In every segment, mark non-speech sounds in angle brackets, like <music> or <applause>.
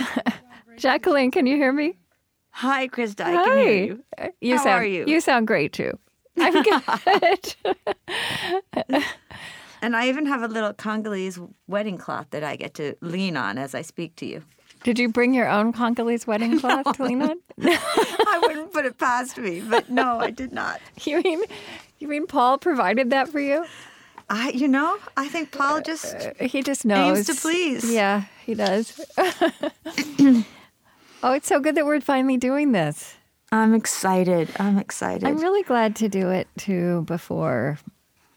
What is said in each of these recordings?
<laughs> Jacqueline, can you hear me? Hi, Krista. I Hi. can hear you. Uh, you How sound, are you? You sound great too. I'm <laughs> good. <laughs> And I even have a little Congolese wedding cloth that I get to lean on as I speak to you. Did you bring your own Congolese wedding cloth to lean on? I wouldn't put it past me, but no, I did not. You mean, you mean Paul provided that for you? I, you know, I think Paul just uh, He just knows. Aims to please. Yeah, he does. <laughs> oh, it's so good that we're finally doing this. I'm excited. I'm excited. I'm really glad to do it too before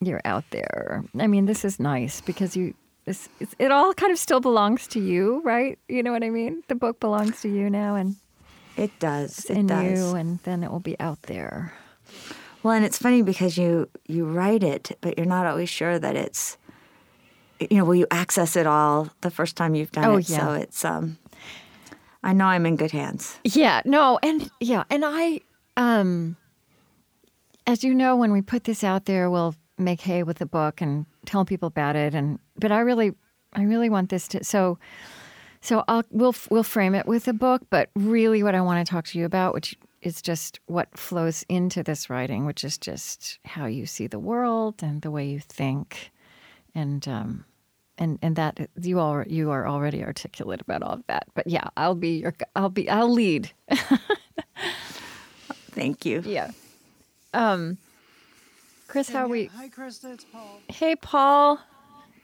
you're out there. I mean, this is nice because you. This, it all kind of still belongs to you, right? You know what I mean? The book belongs to you now, and it does. It in does. you, and then it will be out there. Well, and it's funny because you you write it, but you're not always sure that it's you know, will you access it all the first time you've done Oh, it? yeah. So it's um I know I'm in good hands. Yeah, no, and yeah, and I, um, as you know, when we put this out there, we'll make hay with the book and tell people about it. And but I really, I really want this to so. So I'll we'll we'll frame it with the book, but really, what I want to talk to you about, which is just what flows into this writing, which is just how you see the world and the way you think, and um, and and that you are you are already articulate about all of that. But yeah, I'll be your I'll be I'll lead. <laughs> Thank you. Yeah. Um, Chris, how are we? Hi, Krista. It's Paul. Hey, Paul.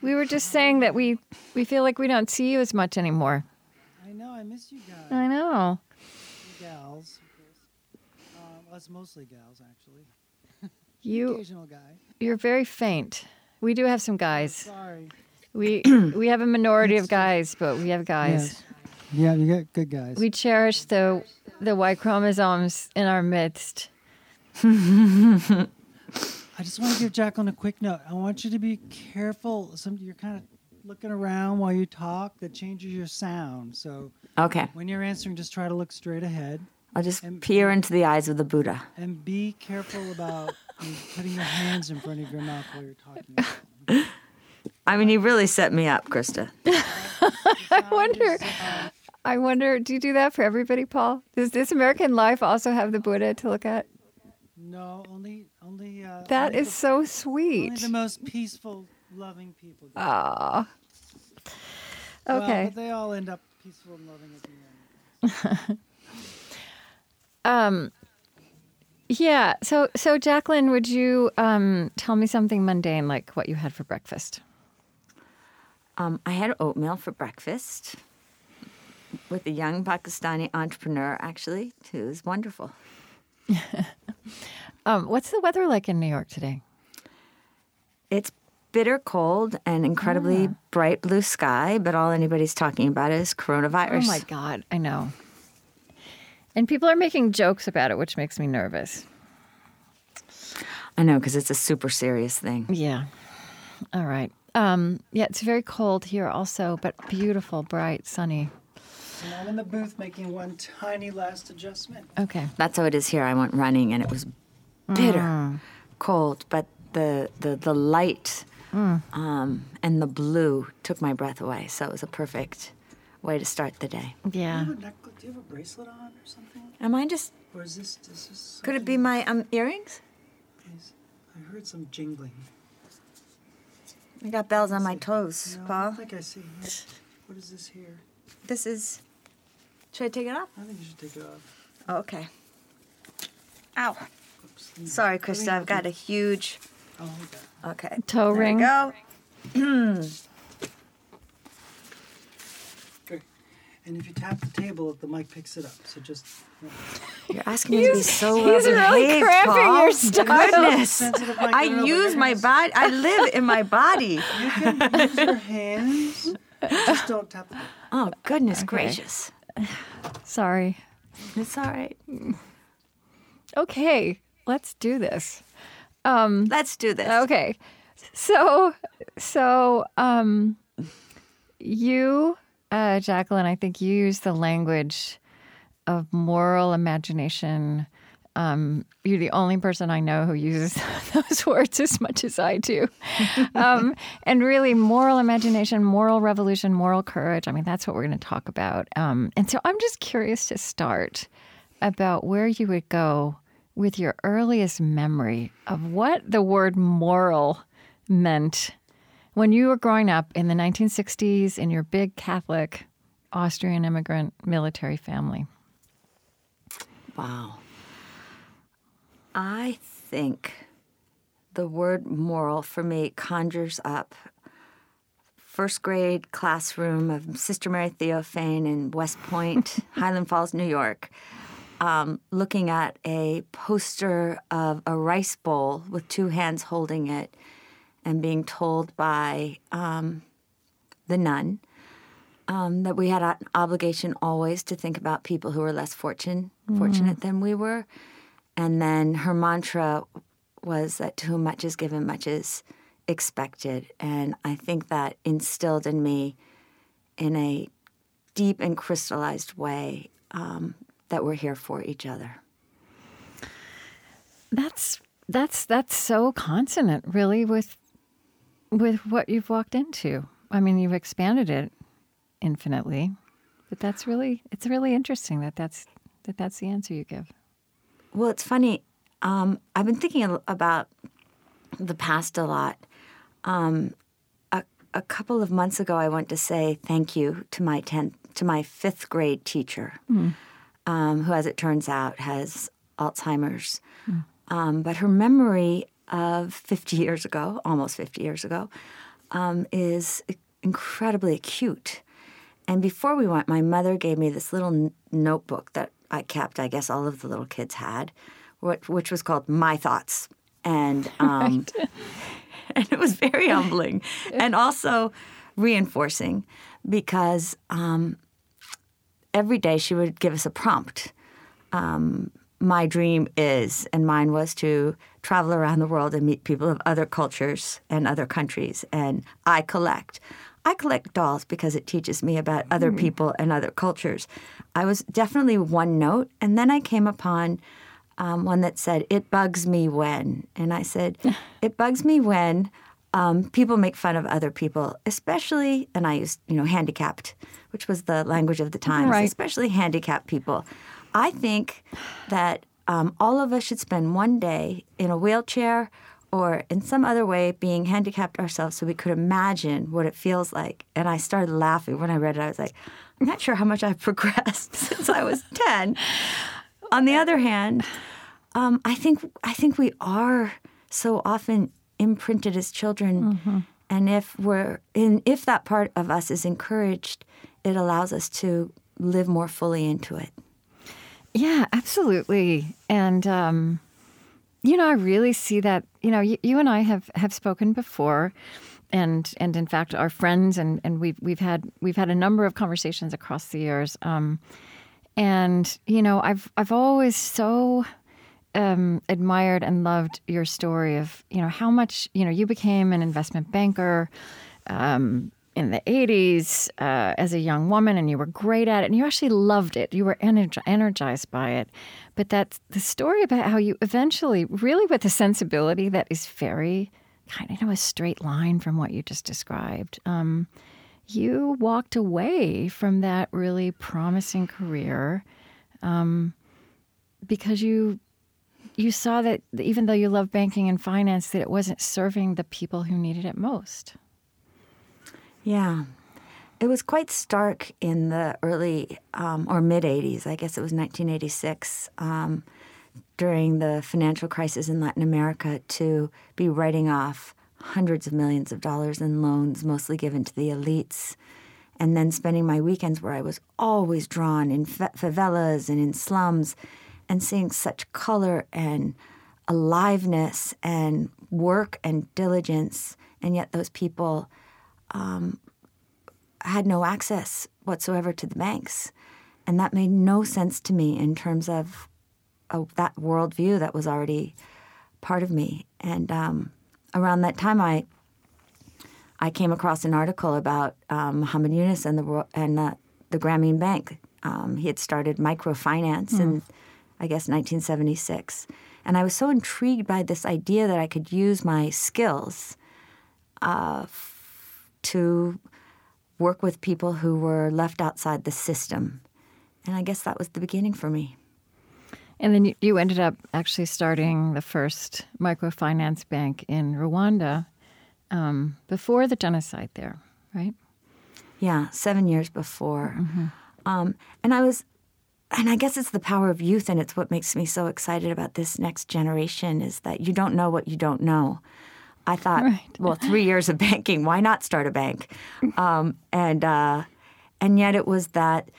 We were just saying that we we feel like we don't see you as much anymore. I know. I miss you guys. I know. You gals, of course. Um, well, it's mostly gals, actually. You Occasional guy. you're very faint. We do have some guys. Sorry. We <clears throat> we have a minority of guys, but we have guys. Yeah, you get good guys. We cherish the the Y chromosomes in our midst. <laughs> I just want to give Jacqueline a quick note. I want you to be careful. Some you're kind of looking around while you talk. That changes your sound. So Okay. when you're answering, just try to look straight ahead I'll just And- peer into the eyes of the Buddha. and be careful about you putting your hands in front of your mouth while you're talking. I mean, you really set me up, Krista. <laughs> I wonder. I wonder. Do you do that for everybody, Paul? Does this American Life also have the Buddha to look at? No, only only. Uh, That only is the, so only sweet. the most peaceful, loving people. Ah. Aw. Well, Okay. but they all end up peaceful and loving at the end. <laughs> Um, yeah. So, so Jacqueline, would you um, tell me something mundane, like what you had for breakfast? Um, I had oatmeal for breakfast with a young Pakistani entrepreneur, actually, who is wonderful. <laughs> Um, what's the weather like in New York today? It's bitter cold and incredibly Ah. bright blue sky, but all anybody's talking about is coronavirus. Oh my God, I know. And people are making jokes about it, which makes me nervous. I know, because it's a super serious thing. Yeah. All right. Um, yeah, it's very cold here also, but beautiful, bright, sunny. And I'm in the booth making one tiny last adjustment. Okay. That's how it is here. I went running and it was bitter, Mm. cold, but the the the light Mm. um, and the blue took my breath away. So it was a perfect way to start the day. Yeah. Do you have a necklace? Do you have a bracelet on or something? Am I just? Or is this? Is this Could it be my um, earrings? Is, I heard some jingling. I got bells on my toes, No, I Paul. don't think I see. What, what is this here? This is. Should I take it off? I think you should take it off. Oh, okay. Ow. Oops. Sorry, let Krista. I've got a huge. Oh, hold that. Okay. Toe There ring. we go. <clears throat> And if you tap the table, the mic picks it up. So just. <laughs> You're asking me to be so he's well really behaved, cramping Paul. your style. Goodness. I don't know, but use my body. I live in my body. You can use your hands. Just don't tap the. Oh goodness gracious! <sighs> Sorry. It's all right. Okay, let's do this. Um, Let's do this. Okay. So, so, um, you, uh, Jacqueline, I think you use the language of moral imagination. Um, you're the only person I know who uses <laughs> those words as much as I do. <laughs> Um, and really, moral imagination, moral revolution, moral courage. I mean, that's what we're going to talk about. Um, and so I'm just curious to start about where you would go with your earliest memory of what the word moral meant when you were growing up in the 1960s in your big Catholic Austrian immigrant military family. Wow. I think the word moral for me conjures up first grade classroom of Sister Mary Theophane in West Point, <laughs> Highland Falls, New York, um, looking at a poster of a rice bowl with two hands holding it and being told by um, the nun um, that we had an obligation always to think about people who were less fortune, fortunate than we were. And then her mantra was that to whom much is given, much is expected. And I think that instilled in me in a deep and crystallized way um, that we're here for each other. That's that's that's so consonant, really, with with what you've walked into. I mean, you've expanded it infinitely, but that's really it's really interesting that that's that that's the answer you give. Well, it's funny. Um, I've been thinking about the past a lot. Um, a, a couple of months ago, I went to say thank you to my tenth, to my fifth grade teacher, um, who, as it turns out, has Alzheimer's. Um, but her memory of 50 years ago, almost 50 years ago, um, is incredibly acute. And before we went, my mother gave me this little n- notebook that I kept. I guess all of the little kids had, which, which was called My Thoughts, and <laughs> um, <laughs> and it was very humbling <laughs> and also reinforcing because um, every day she would give us a prompt. Um, my dream is, and mine was to travel around the world and meet people of other cultures and other countries. And I collect. I collect dolls because it teaches me about other people and other cultures. I was definitely one note, and then I came upon um, one that said, "It bugs me when," and I said, <laughs> "It bugs me when um, people make fun of other people, especially." And I used, you know, handicapped, which was the language of the times, Right. especially handicapped people. I think that um, all of us should spend one day in a wheelchair or in some other way being handicapped ourselves so we could imagine what it feels like. And I started laughing when I read it. I was like, I'm not sure how much I've <laughs> progressed <laughs> since I was 10. On the other hand, um, I think I think we are so often imprinted as children, and if we're in, if that part of us is encouraged, it allows us to live more fully into it. Yeah, absolutely. And um, you know, I really see that. You know, you, you and I have have spoken before, and and in fact, our friends and and we've we've had we've had a number of conversations across the years. Um, and you know, I've I've always so um, admired and loved your story of you know how much you know you became an investment banker. Um, in the 80s uh, as a young woman and you were great at it and you actually loved it. You were energi- energized by it. But that's the story about how you eventually really with a sensibility that is very kind of you know, a straight line from what you just described um, you walked away from that really promising career um, because you you saw that even though you love banking and finance that it wasn't serving the people who needed it most Yeah. It was quite stark in the early um, or mid 80s. I guess it was 1986 um, during the financial crisis in Latin America to be writing off hundreds of millions of dollars in loans, mostly given to the elites, and then spending my weekends where I was always drawn in fa- favelas and in slums and seeing such color and aliveness and work and diligence. And yet, those people had no access whatsoever to the banks. and that made no sense to me in terms of uh, that worldview that was already part of me. And um, around that time, I I came across an article about um, Muhammad Yunus and the and the Grameen Bank. Um, he had started microfinance in, I guess, 1976, and I was so intrigued by this idea that I could use my skills uh, to work with people who were left outside the system, and I guess that was the beginning for me. And then you, ended up actually starting the first microfinance bank in Rwanda um, before the genocide there, right? Yeah, seven years before. Um, and I was, and I guess it's the power of youth, and it's what makes me so excited about this next generation is that you don't know what you don't know. I thought, Right. well, three years of <laughs> banking, why not start a bank? Um, and uh, and yet it was that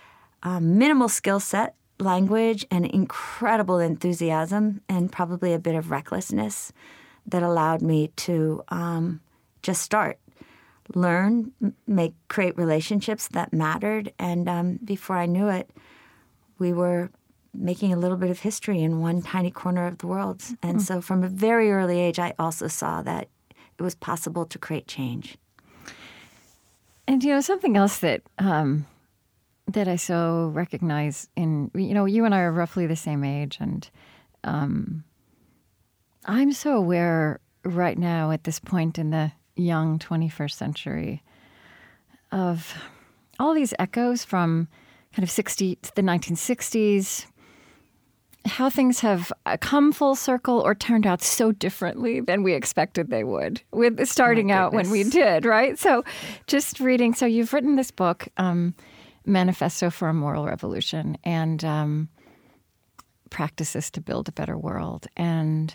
um, minimal skill set, language, and incredible enthusiasm, and probably a bit of recklessness that allowed me to um, just start learn, make create relationships that mattered, and um, before I knew it, we were making a little bit of history in one tiny corner of the world. And so, from a very early age, I also saw that it was possible to create change. And you know something else that um, that I so recognize in you know you and I are roughly the same age, and um, I'm so aware right now at this point in the young 21st century of all these echoes from kind of 60 to the 1960s how things have uh, come full circle or turned out so differently than we expected they would with starting out when we did right? So just reading so you've written this book um, manifesto for a moral revolution and um, practices to build a better world. And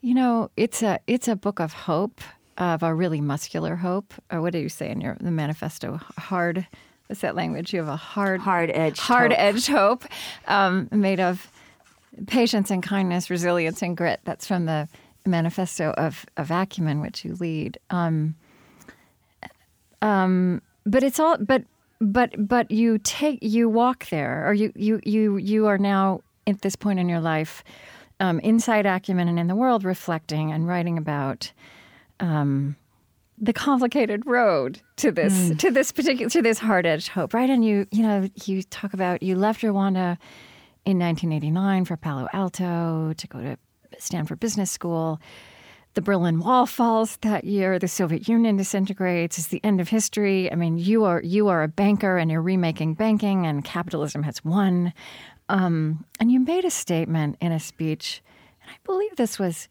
you know it's a it's a book of hope of a really muscular hope. Or what do you say in your the manifesto? Hard what's that language? You have a hard Hard edged hard hope. edged hope um, made of patience and kindness, resilience and grit. That's from the manifesto of, of Acumen, which you lead. Um, um, but it's all but but but you take you walk there, or you you you you are now at this point in your life um, inside Acumen and in the world, reflecting and writing about. Um, the complicated road to this to this particular to this hard edged hope, right? And you you know you talk about you left Rwanda in 1989 for Palo Alto to go to Stanford Business School. The Berlin Wall falls that year. The Soviet Union disintegrates. It's the end of history. I mean, you are you are a banker and you're remaking banking, and capitalism has won. Um, and you made a statement in a speech, and I believe this was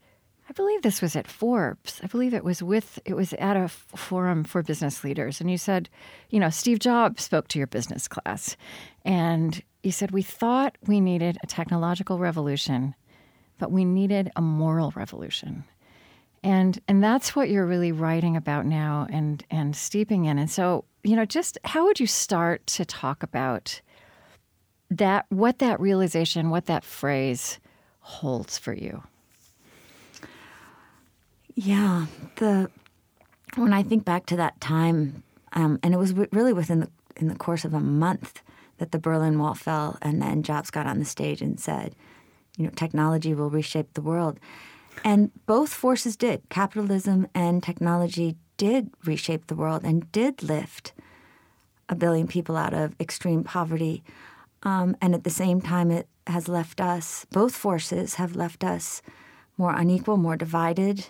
I believe this was at Forbes. I believe it was with it was at a forum for business leaders, and you said, you know, Steve Jobs spoke to your business class, and you said we thought we needed a technological revolution, but we needed a moral revolution, and and that's what you're really writing about now and and steeping in. And so, you know, just how would you start to talk about that? What that realization, what that phrase holds for you? Yeah, the when I think back to that time, um, and it was really within the in the course of a month that the Berlin Wall fell, and then Jobs got on the stage and said, "You know, technology will reshape the world," and both forces did. Capitalism and technology did reshape the world and did lift a billion people out of extreme poverty. Um, and at the same time, it has left us, both forces have left us more unequal, more divided,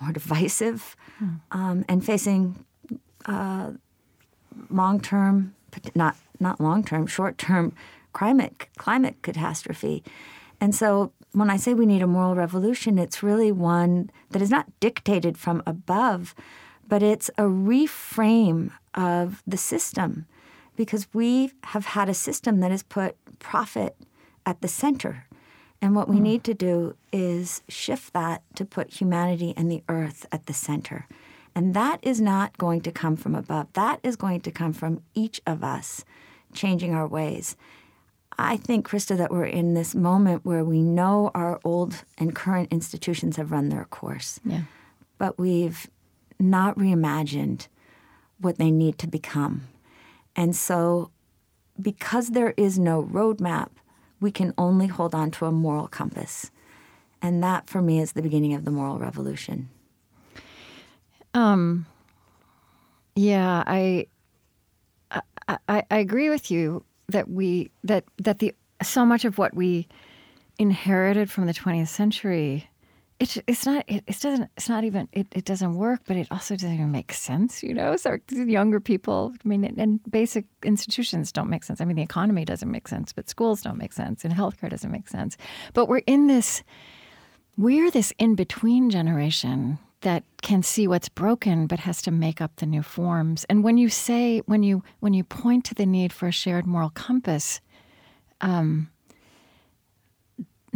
more <laughs> divisive, um, and facing uh, long term, not, not long term, short term climate, climate catastrophe. And so when I say we need a moral revolution, it's really one that is not dictated from above, but it's a reframe of the system because we have had a system that has put profit at the center. And what we hmm. need to do is shift that to put humanity and the earth at the center. And that is not going to come from above. That is going to come from each of us changing our ways. I think, Krista, that we're in this moment where we know our old and current institutions have run their course, Yeah. but we've not reimagined what they need to become. And so because there is no roadmap, we can only hold on to a moral compass. And that for me is the beginning of the moral revolution. Um, yeah, I, I, I agree with you that we that that the so much of what we inherited from the 20th century it, it's not it, it, doesn't it's not even it, it doesn't work but it also doesn't even make sense you know? So younger people i mean and basic institutions don't make sense. I mean the economy doesn't make sense but schools don't make sense and healthcare doesn't make sense. But we're in this we're this in between generation that can see what's broken but has to make up the new forms and when you say when you when you point to the need for a shared moral compass um,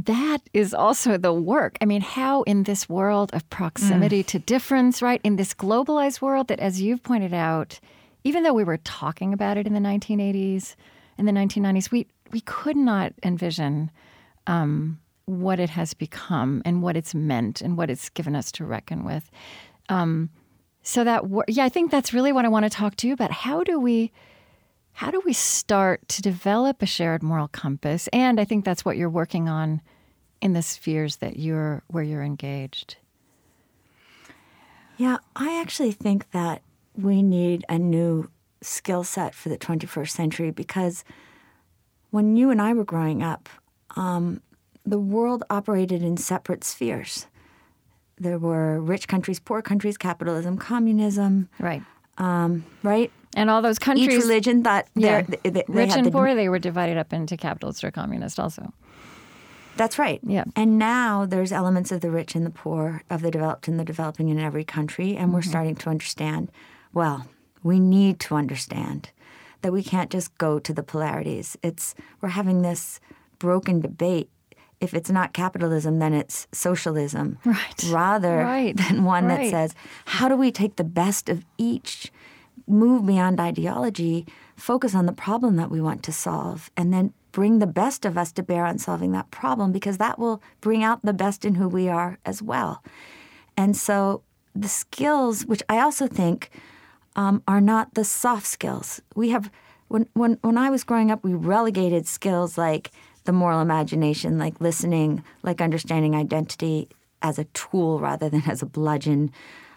that is also the work. I mean, how in this world of proximity mm. to difference, right? In this globalized world that, as you've pointed out, even though we were talking about it in the 1980s, in the 1990s, we, we could not envision um, what it has become and what it's meant and what it's given us to reckon with. Um, so that, yeah, I think that's really what I want to talk to you about. How do we how do we start to develop a shared moral compass? And I think that's what you're working on in the spheres that you're where you're engaged. Yeah, I actually think that we need a new skill set for the 21st century because when you and I were growing up, um, the world operated in separate spheres. There were rich countries, poor countries, capitalism, communism. Right. Um, right? And all those countries. Each religion thought yeah, they, they rich and the, poor, they were divided up into capitalist or communist also. That's right. Yeah. And now there's elements of the rich and the poor, of the developed and the developing in every country. And mm-hmm. we're starting to understand well, we need to understand that we can't just go to the polarities. It's we're having this broken debate. If it's not capitalism, then it's socialism. Right. Rather right. than one right. that says, how do we take the best of each move beyond ideology, focus on the problem that we want to solve, and then bring the best of us to bear on solving that problem because that will bring out the best in who we are as well. And so the skills, which I also think um, are not the soft skills. We have, when, when, when I was growing up, we relegated skills like the moral imagination, like listening, like understanding identity as a tool rather than as a bludgeon,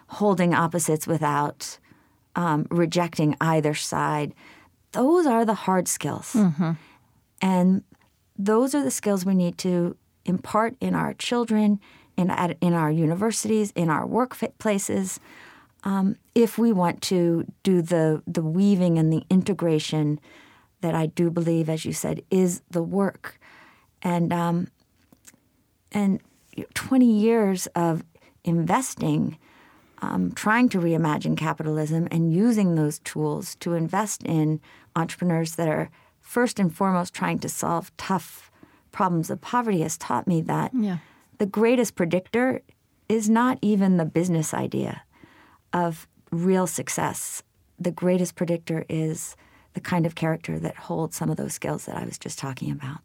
holding opposites without um, rejecting either side. Those are the hard skills. Mm-hmm. And those are the skills we need to impart in our children, in, at, in our universities, in our workplaces, um, if we want to do the, the weaving and the integration that I do believe, as you said, is the work. And, um, and 20 years of investing – um, trying to reimagine capitalism and using those tools to invest in entrepreneurs that are first and foremost trying to solve tough problems of poverty has taught me that yeah. the greatest predictor is not even the business idea of real success. The greatest predictor is the kind of character that holds some of those skills that I was just talking about.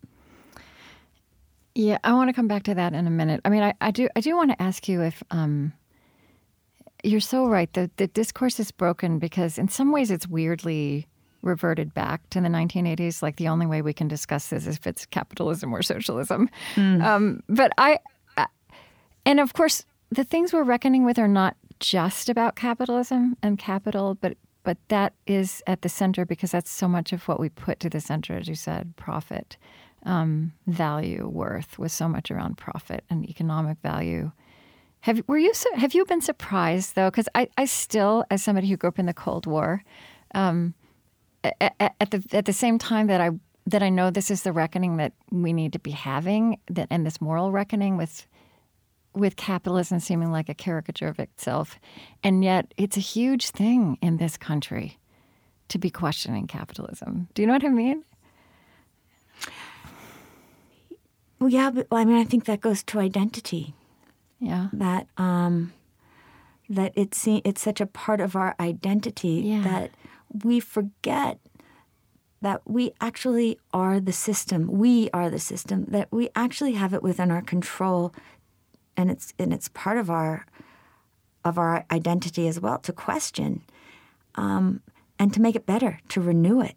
Yeah, I want to come back to that in a minute. I mean, I, I do I do want to ask you if um, you're so right. The, the discourse is broken because, in some ways, it's weirdly reverted back to the 1980s. Like the only way we can discuss this is if it's capitalism or socialism. Mm. Um, but I, I, and of course, the things we're reckoning with are not just about capitalism and capital, but but that is at the center because that's so much of what we put to the center, as you said, profit, um, value, worth was so much around profit and economic value. Have were you have you been surprised though? Because I, I still, as somebody who grew up in the Cold War, um, at, at, the at the same time that I that I know this is the reckoning that we need to be having, that and this moral reckoning with with capitalism seeming like a caricature of itself, and yet it's a huge thing in this country to be questioning capitalism. Do you know what I mean? Well, yeah, but I mean, I think that goes to identity. Yeah. That um, that it's it's such a part of our identity yeah. that we forget that we actually are the system. We are the system. That we actually have it within our control, and it's and it's part of our of our identity as well to question, um, and to make it better, to renew it.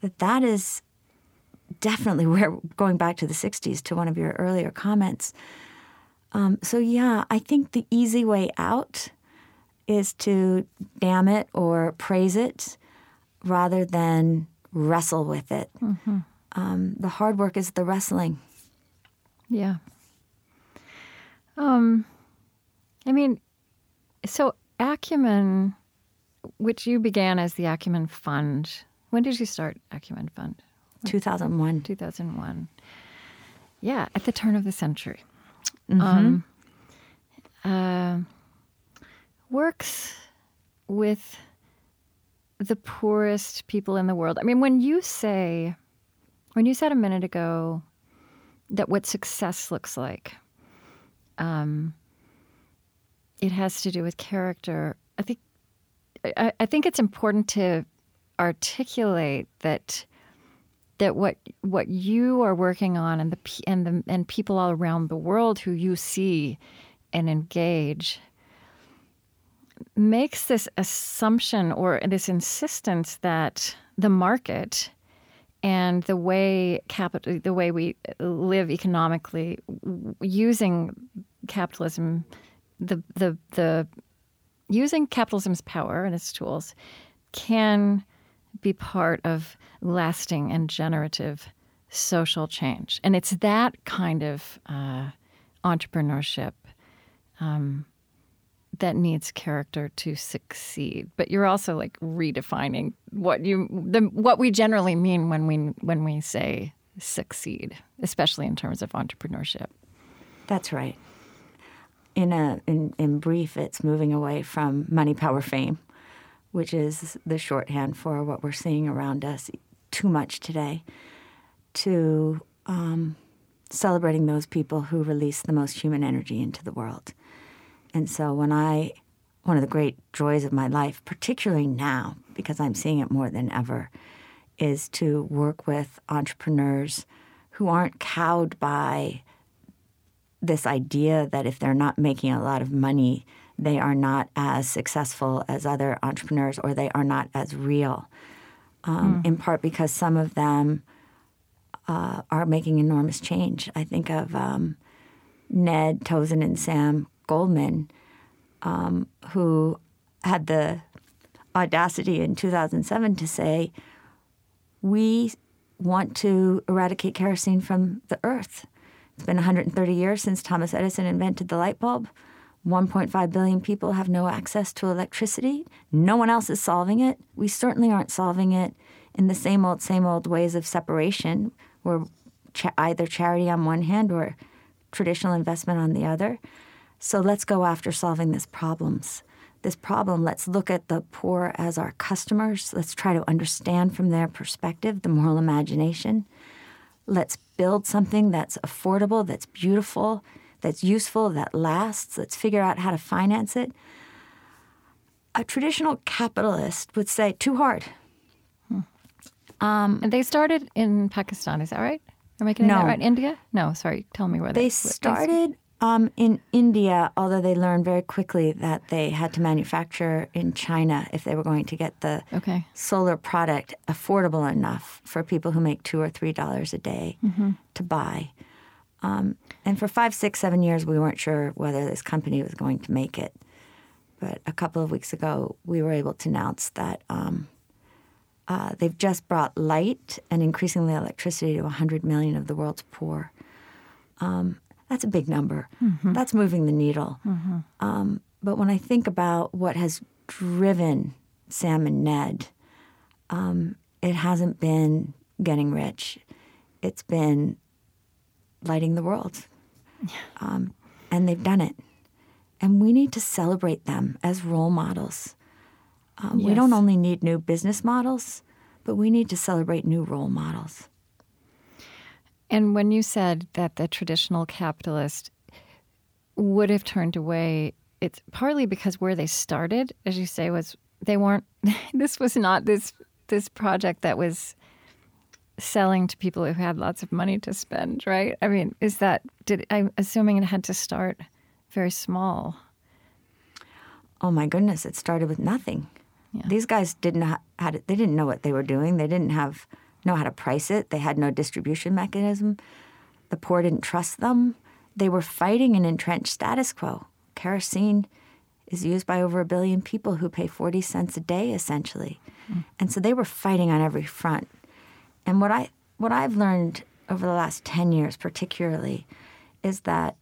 that that is definitely <laughs> where going back to the 60s to one of your earlier comments. Um, so, yeah, I think the easy way out is to damn it or praise it rather than wrestle with it. Mm-hmm. Um, the hard work is the wrestling. Yeah. Um, I mean, so Acumen, which you began as the Acumen Fund, when did you start Acumen Fund? 2001. 2001. Yeah, at the turn of the century. Mm-hmm. Um, uh, works with the poorest people in the world. I mean, when you say, when you said a minute ago that what success looks like, um, it has to do with character. I think, I, I think it's important to articulate that that what what you are working on and the and the and people all around the world who you see and engage makes this assumption or this insistence that the market and the way capital the way we live economically using capitalism the the the using capitalism's power and its tools can be part of lasting and generative social change. And it's that kind of uh, entrepreneurship um, that needs character to succeed. But you're also like redefining what you the what we generally mean when we when we say succeed, especially in terms of entrepreneurship. That's right. In a in, in brief, it's moving away from money, power, fame which is the shorthand for what we're seeing around us too much today, to um, celebrating those people who release the most human energy into the world. And so when I, one of the great joys of my life, particularly now, because I'm seeing it more than ever, is to work with entrepreneurs who aren't cowed by this idea that if they're not making a lot of money, they are not as successful as other entrepreneurs or they are not as real. Um, mm. In part because some of them uh, are making enormous change. I think of um, Ned Tozun and Sam Goldman, um, who had the audacity in 2007 to say, We want to eradicate kerosene from the earth. It's been 130 years since Thomas Edison invented the light bulb. 1.5 billion people have no access to electricity. No one else is solving it. We certainly aren't solving it in the same old, same old ways of separation, where cha- either charity on one hand or traditional investment on the other. So let's go after solving these problems. This problem, let's look at the poor as our customers. Let's try to understand from their perspective the moral imagination. Let's build something that's affordable, that's beautiful, that's useful, that lasts. Let's figure out how to finance it. A traditional capitalist would say, too hard. Hmm. Um, and they started in Pakistan, is that right? Am I getting no. that right? India? No, sorry. Tell me where they, they started. Um, in India, although they learned very quickly that they had to manufacture in China if they were going to get the okay. solar product affordable enough for people who make two or three dollars a day mm-hmm. to buy. Um, and for five, six, seven years, we weren't sure whether this company was going to make it. But a couple of weeks ago, we were able to announce that um, uh, they've just brought light and increasingly electricity to 100 million of the world's poor. Um, that's a big number. Mm-hmm. That's moving the needle. Mm-hmm. Um, but when I think about what has driven Sam and Ned, um, it hasn't been getting rich. It's been lighting the world. Um, and they've done it. And we need to celebrate them as role models. Um, yes. We don't only need new business models, but we need to celebrate new role models. And when you said that the traditional capitalist would have turned away, it's partly because where they started, as you say, was they weren't. <laughs> this was not this this project that was selling to people who had lots of money to spend, right? I mean, is that did I'm assuming it had to start very small. Oh my goodness, it started with nothing. Yeah. These guys didn't ha- had they didn't know what they were doing. They didn't have know how to price it. They had no distribution mechanism. The poor didn't trust them. They were fighting an entrenched status quo. Kerosene is used by over a billion people who pay 40 cents a day essentially. Mm. And so they were fighting on every front. And what I what I've learned over the last 10 years particularly is that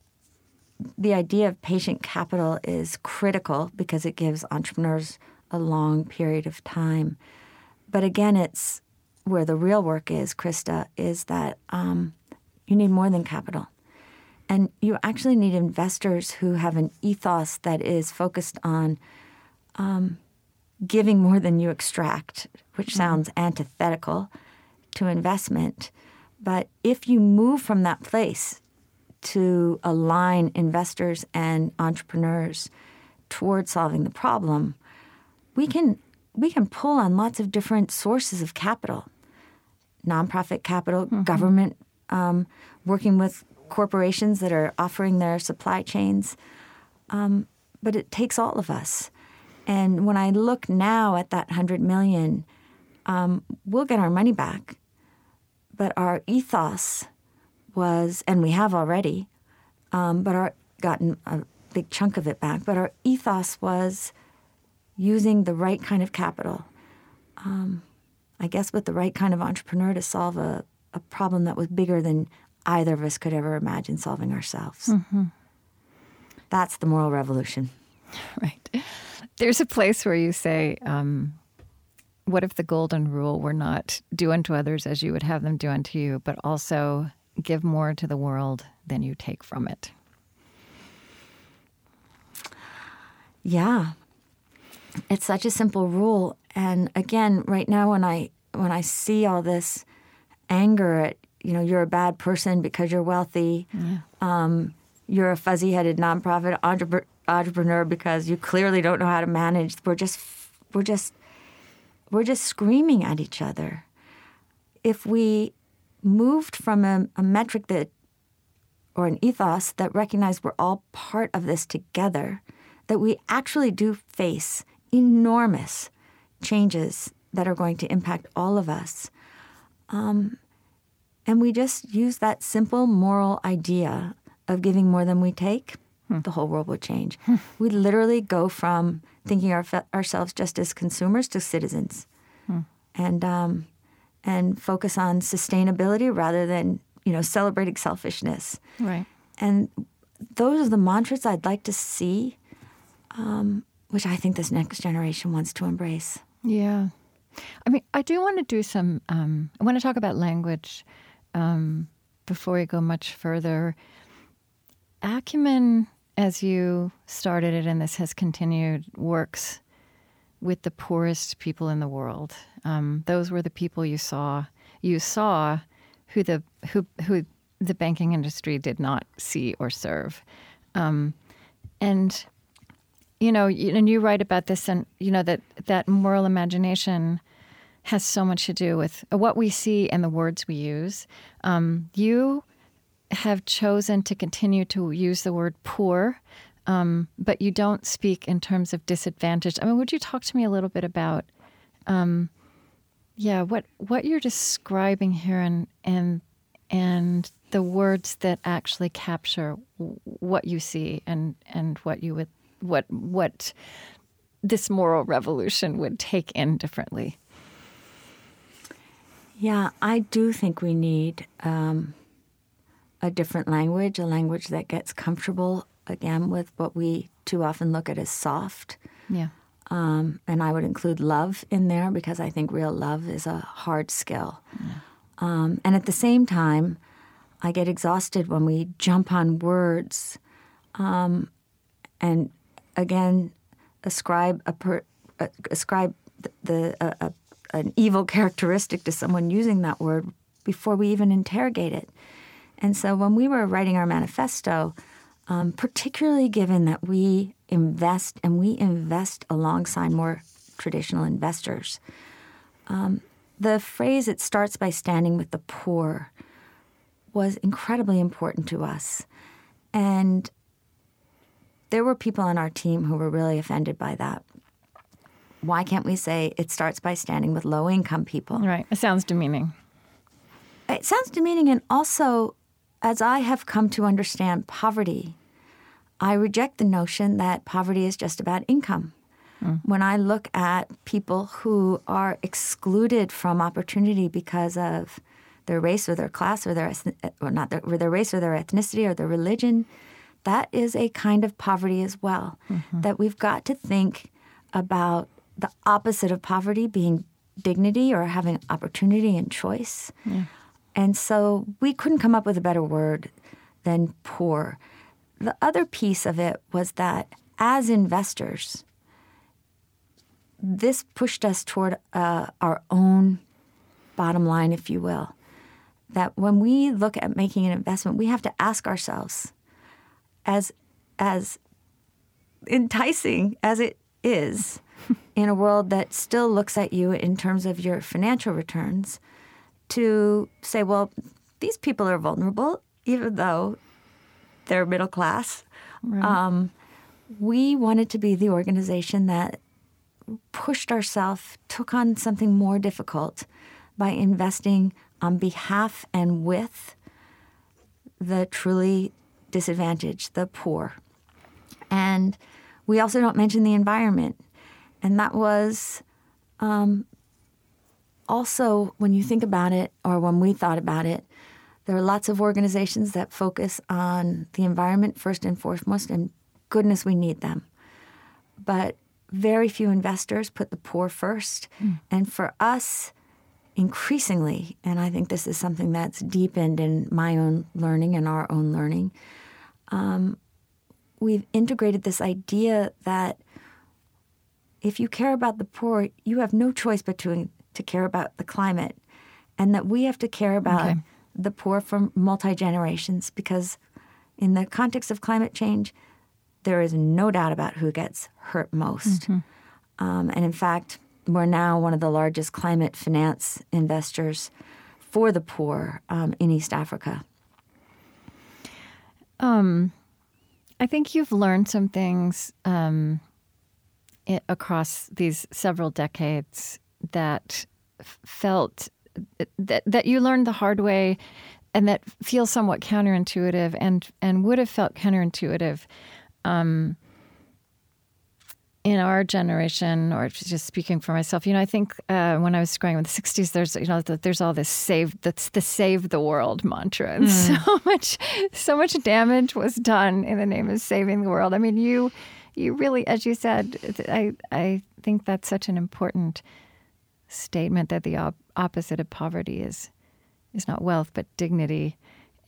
the idea of patient capital is critical because it gives entrepreneurs a long period of time. But again, it's where the real work is, Krista, is that um, you need more than capital. And you actually need investors who have an ethos that is focused on um, giving more than you extract, which mm-hmm. sounds antithetical to investment. But if you move from that place to align investors and entrepreneurs toward solving the problem, we can we can pull on lots of different sources of capital, nonprofit capital, mm-hmm. government, um, working with corporations that are offering their supply chains. Um, but it takes all of us. And when I look now at that hundred million, um, we'll get our money back, but our ethos was, and we have already, um, but our gotten a big chunk of it back. But our ethos was using the right kind of capital. Um, I guess with the right kind of entrepreneur to solve a, a problem that was bigger than either of us could ever imagine solving ourselves. Mm-hmm. That's the moral revolution. <laughs> Right. There's a place where you say, um, what if the golden rule were not do unto others as you would have them do unto you, but also give more to the world than you take from it. Yeah. It's such a simple rule. And again, right now when I when I see all this anger at, you know, you're a bad person because you're wealthy. Yeah. Um, you're a fuzzy-headed nonprofit entrepreneur, entrepreneur because you clearly don't know how to manage. We're just we're just we're just screaming at each other. If we moved from a, a metric that or an ethos that recognized we're all part of this together, that we actually do face enormous changes that are going to impact all of us. Um, and we just use that simple moral idea of giving more than we take, hmm. the whole world would change. Hmm. We literally go from thinking our, ourselves just as consumers to citizens. Hmm. And um, and focus on sustainability rather than you know celebrating selfishness. Right. And those are the mantras I'd like to see, um, which I think this next generation wants to embrace. Yeah. I mean, I do want to do some. Um, I want to talk about language um, before we go much further. Acumen, as you started it, and this has continued, works with the poorest people in the world. Um, those were the people you saw. You saw who the who who the banking industry did not see or serve, um, and you know, and you write about this, and you know that that moral imagination has so much to do with what we see and the words we use. Um, you have chosen to continue to use the word poor um, but you don't speak in terms of disadvantaged. I mean, would you talk to me a little bit about, um, yeah, what what you're describing here and and and the words that actually capture what you see and and what you would what what this moral revolution would take in differently. Yeah, I do think we need um, a different language, a language that gets comfortable again with what we too often look at as soft. Yeah. Um, and I would include love in there because I think real love is a hard skill. Yeah. Um, and at the same time, I get exhausted when we jump on words um, and again ascribe a per, uh, ascribe the, the uh, uh, an evil characteristic to someone using that word before we even interrogate it. And so when we were writing our manifesto, um, particularly given that we invest and we invest alongside more traditional investors. Um, the phrase "it starts by standing with the poor" was incredibly important to us, and there were people on our team who were really offended by that. Why can't we say it starts by standing with low income people? Right. It sounds demeaning. it sounds demeaning, and also, as I have come to understand poverty, I reject the notion that poverty is just about income. Hmm. When I look at people who are excluded from opportunity because of their race or their class or their or eh, not their, or their race or their ethnicity or their religion, that is a kind of poverty as well. Mm-hmm. That we've got to think about the opposite of poverty being dignity or having opportunity and choice. And so we couldn't come up with a better word than poor. The other piece of it was that as investors, this pushed us toward uh, our own bottom line, if you will. That when we look at making an investment, we have to ask ourselves, as as enticing as it is, <laughs> in a world that still looks at you in terms of your financial returns, to say, well, these people are vulnerable, even though they're middle class. Um, we wanted to be the organization that pushed ourselves, took on something more difficult by investing on behalf and with the truly disadvantaged, the poor. And we also don't mention the environment. And that was um, also, when you think about it, or when we thought about it, there are lots of organizations that focus on the environment first and foremost, and goodness, we need them. But very few investors put the poor first. And for us, increasingly, and I think this is something that's deepened in my own learning and our own learning, um, we've integrated this idea that if you care about the poor, you have no choice but to, to care about the climate, and that we have to care about Okay. the poor for multi generations because, in the context of climate change, there is no doubt about who gets hurt most. Um, and in fact, we're now one of the largest climate finance investors for the poor um, in East Africa. I think you've learned some things um, i- across these several decades that felt that that you learned the hard way, and that feels somewhat counterintuitive, and and would have felt counterintuitive. Um, in our generation, or just speaking for myself, you know, I think uh, when I was growing up in the '60s, there's you know, th- there's all this save that's the save the world mantra, and so <laughs> much, so much damage was done in the name of saving the world. I mean, you, you really, as you said, I, I think that's such an important statement that the op- opposite of poverty is, is not wealth but dignity,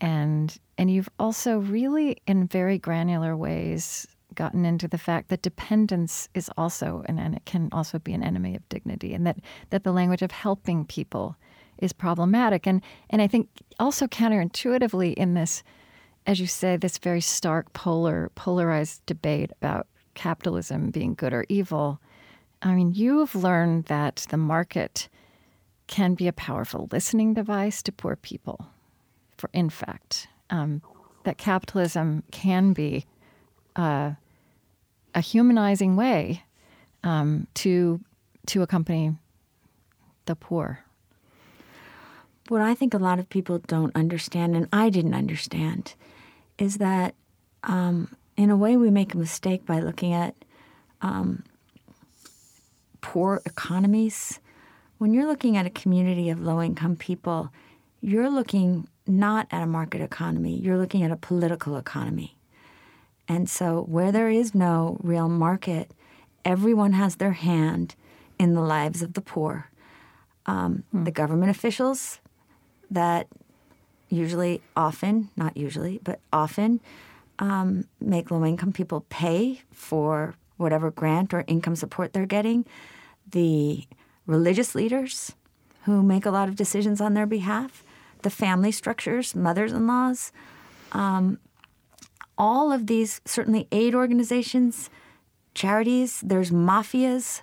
and and you've also really, in very granular ways, gotten into the fact that dependence is also an and it can also be an enemy of dignity, and that that the language of helping people is problematic, and and I think also counterintuitively in this, as you say, this very stark polar polarized debate about capitalism being good or evil. I mean, you've learned that the market can be a powerful listening device to poor people. For in fact, um, that capitalism can be uh, a humanizing way um, to to accompany the poor. What I think a lot of people don't understand, and I didn't understand, is that um, in a way we make a mistake by looking at um, poor economies. When you're looking at a community of low income people, you're looking not at a market economy, you're looking at a political economy. And so, where there is no real market, everyone has their hand in the lives of the poor. Um, The government officials that usually, often, not usually, but often um, make low income people pay for whatever grant or income support they're getting. The religious leaders who make a lot of decisions on their behalf, the family structures, mothers in laws, um, all of these, certainly aid organizations, charities, there's mafias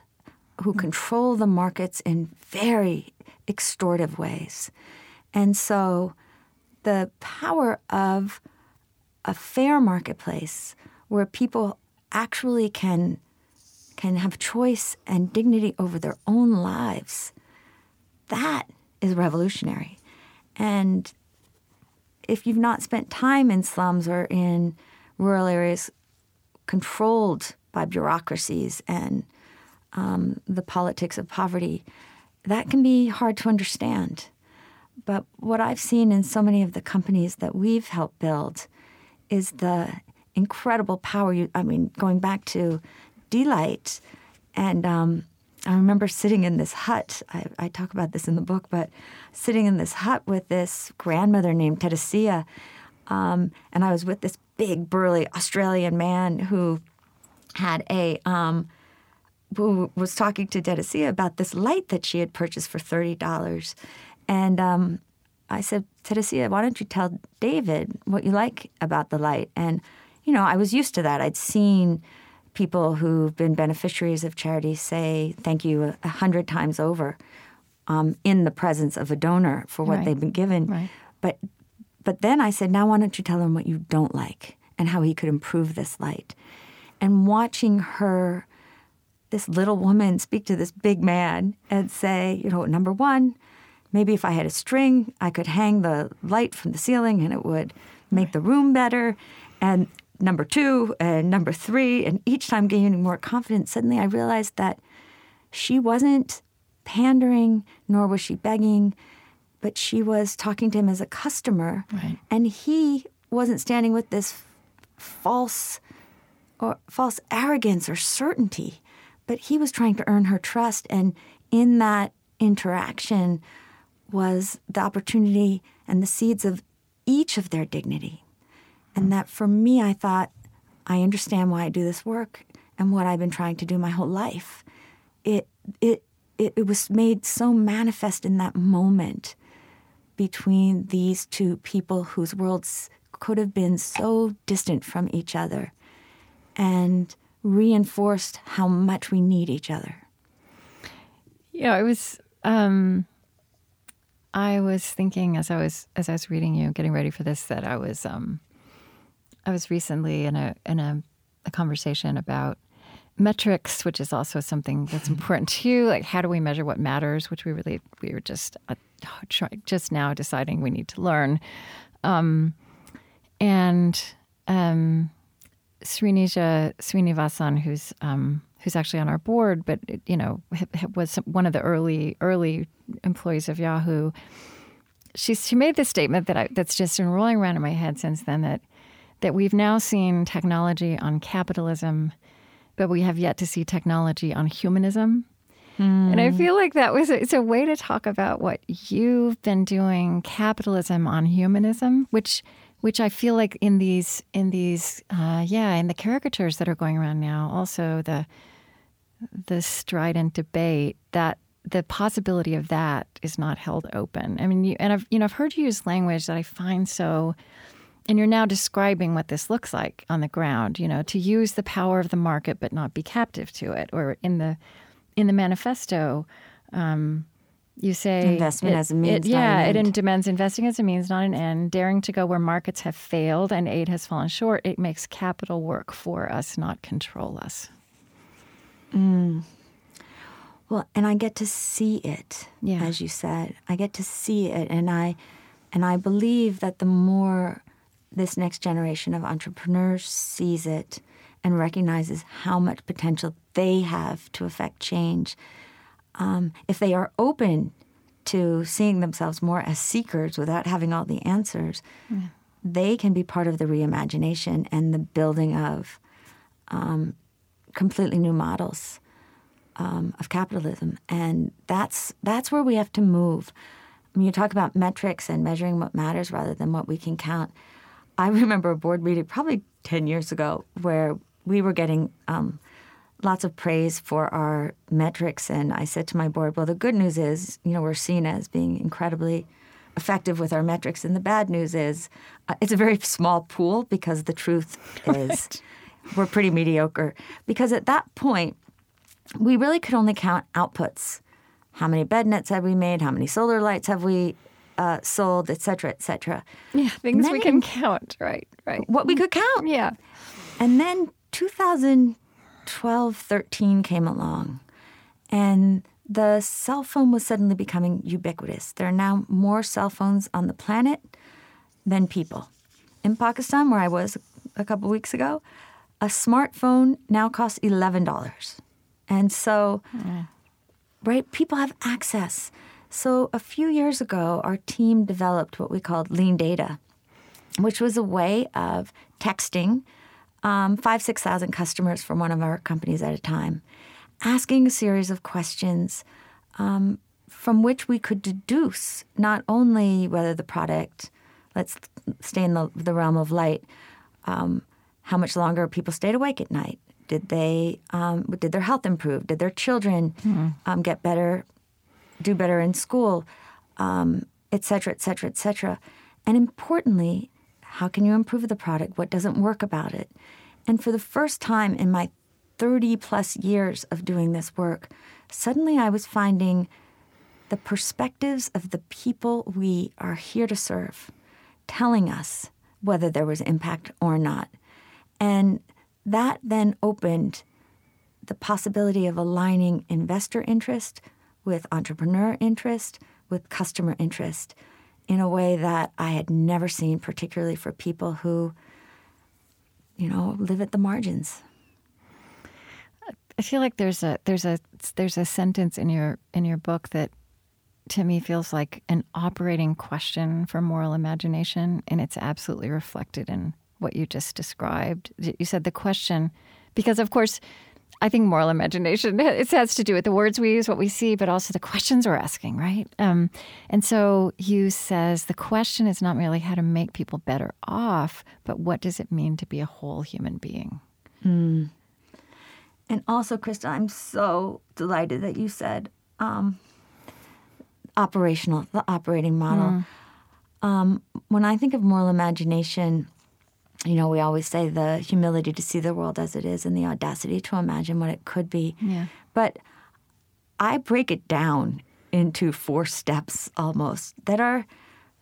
who mm. control the markets in very extortive ways. And so the power of a fair marketplace where people actually can can have choice and dignity over their own lives that is revolutionary And if you've not spent time in slums or in rural areas controlled by bureaucracies and um, the politics of poverty, that can be hard to understand. But what I've seen in so many of the companies that we've helped build is the incredible power. You, I mean, going back to d.light, and um, I remember sitting in this hut. I, I, talk about this in the book, but sitting in this hut with this grandmother named Teresia, um, and I was with this big, burly Australian man who had a um, who was talking to Teresia about this light that she had purchased for thirty dollars, and um, I said, Teresia, why don't you tell David what you like about the light? And you know, I was used to that. I'd seen people who've been beneficiaries of charity say thank you a, a hundred times over um, in the presence of a donor for what right. they've been given. Right. But but then I said, now why don't you tell him what you don't like and how he could improve this light? And watching her, this little woman, speak to this big man and say, you know, number one, maybe if I had a string, I could hang the light from the ceiling and it would make the room better. And number two and number three, and each time gaining more confidence, suddenly I realized that she wasn't pandering, nor was she begging, but she was talking to him as a customer. Right. And he wasn't standing with this false or false arrogance or certainty, but he was trying to earn her trust. And in that interaction was the opportunity and the seeds of each of their dignity. And that for me, I thought, I understand why I do this work and what I've been trying to do my whole life. It, it, it, it was made so manifest in that moment between these two people whose worlds could have been so distant from each other and reinforced how much we need each other. Yeah, it was. Um, I was thinking as I was as I was reading you, getting ready for this, that I was um, I was recently in a in a, a conversation about metrics, which is also something that's important to you. Like, how do we measure what matters? Which we really we were just uh, try, just now deciding we need to learn. Um, and um, Srinija Srinivasan, who's um, who's actually on our board, but you know was one of the early early employees of Yahoo. She she made this statement that I, that's just been rolling around in my head since then that that we've now seen technology on capitalism, but we have yet to see technology on humanism. Mm. And I feel like that was a, it's a way to talk about what you've been doing capitalism on humanism, which which I feel like in these in these uh, yeah in the caricatures that are going around now, also the the strident debate that the possibility of that is not held open. I mean, you, and I've you know I've heard you use language that I find so and you're now describing what this looks like on the ground you know to use the power of the market but not be captive to it. Or in the in the manifesto um, you say investment it, as a means it, yeah it demands investing as a means not an end. Daring to go where markets have failed and aid has fallen short it makes capital work for us not control us. Mm. well and i get to see it yeah. as you said. I get to see it and i and i believe that the more this next generation of entrepreneurs sees it and recognizes how much potential they have to affect change, um, if they are open to seeing themselves more as seekers without having all the answers, yeah. they can be part of the reimagination and the building of um, completely new models um, of capitalism. And that's that's where we have to move. I mean, you talk about metrics and measuring what matters rather than what we can count. I remember a board meeting probably 10 years ago where we were getting um, lots of praise for our metrics. And I said to my board, well, the good news is, you know, we're seen as being incredibly effective with our metrics. And the bad news is uh, it's a very small pool because the truth <laughs> is right. we're pretty mediocre. Because at that point, we really could only count outputs. How many bed nets have we made? How many solar lights have we uh, sold, et cetera, et cetera. Yeah, things we can count, right, right. What we could count. Yeah. And then 2012, 13 came along, and the cell phone was suddenly becoming ubiquitous. There are now more cell phones on the planet than people. In Pakistan, where I was a couple weeks ago, a smartphone now costs $11. And so, right, people have access. So, a few years ago, our team developed what we called lean data, which was a way of texting um, five, 6,000 customers from one of our companies at a time, asking a series of questions um, from which we could deduce not only whether the product, let's stay in the, the realm of light, um, how much longer people stayed awake at night. Did they? Um, did their health improve? Did their children um, get better, do better in school, um, et cetera, et cetera, et cetera? And importantly, how can you improve the product? What doesn't work about it? And for the first time in my 30 plus years of doing this work, suddenly I was finding the perspectives of the people we are here to serve telling us whether there was impact or not. And that then opened the possibility of aligning investor interest with entrepreneur interest, with customer interest in a way that I had never seen, particularly for people who, you know, live at the margins. I feel like there's a there's a there's a sentence in your in your book that to me feels like an operating question for moral imagination and it's absolutely reflected in what you just described. You said the question because of course I think moral imagination <laughs> it has to do with the words we use, what we see, but also the questions we're asking, right? Um, and so Hughes says the question is not merely how to make people better off, but what does it mean to be a whole human being? Mm. And also, Krista, I'm so delighted that you said um, operational, the operating model. Mm. Um, when I think of moral imagination, you know, we always say the humility to see the world as it is and the audacity to imagine what it could be. Yeah. But I break it down into four steps almost that are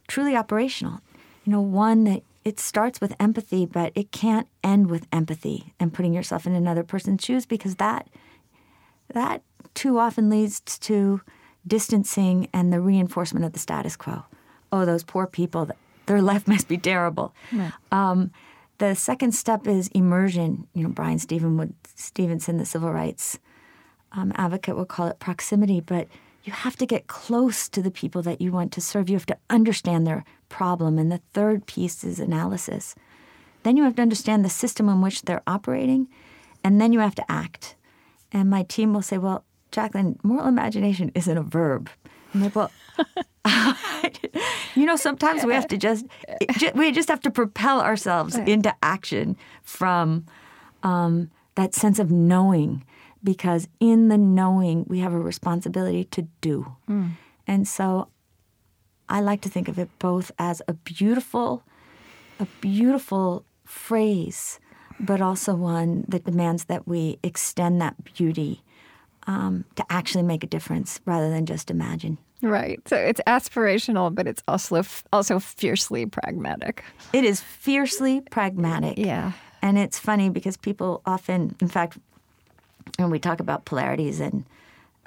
truly operational. You know, one that it starts with empathy, but it can't end with empathy and putting yourself in another person's shoes because that that too often leads to distancing and the reinforcement of the status quo. Oh, those poor people! Their life <laughs> must be terrible. Right. Um, the second step is immersion. You know, Bryan Steven would, Stevenson, the civil rights um, advocate, would call it proximity, but you have to get close to the people that you want to serve. You have to understand their problem. And the third piece is analysis. Then you have to understand the system in which they're operating, and then you have to act. And my team will say, Well, Jacqueline, moral imagination isn't a verb. Well, <laughs> you know, sometimes we have to just, we just have to propel ourselves into action from um, that sense of knowing because in the knowing we have a responsibility to do. Mm. And so I like to think of it both as a beautiful a beautiful phrase, but also one that demands that we extend that beauty um, to actually make a difference rather than just imagine. Right. So it's aspirational, but it's also also fiercely pragmatic. It is fiercely pragmatic. Yeah. And it's funny because people often, in fact, when we talk about polarities and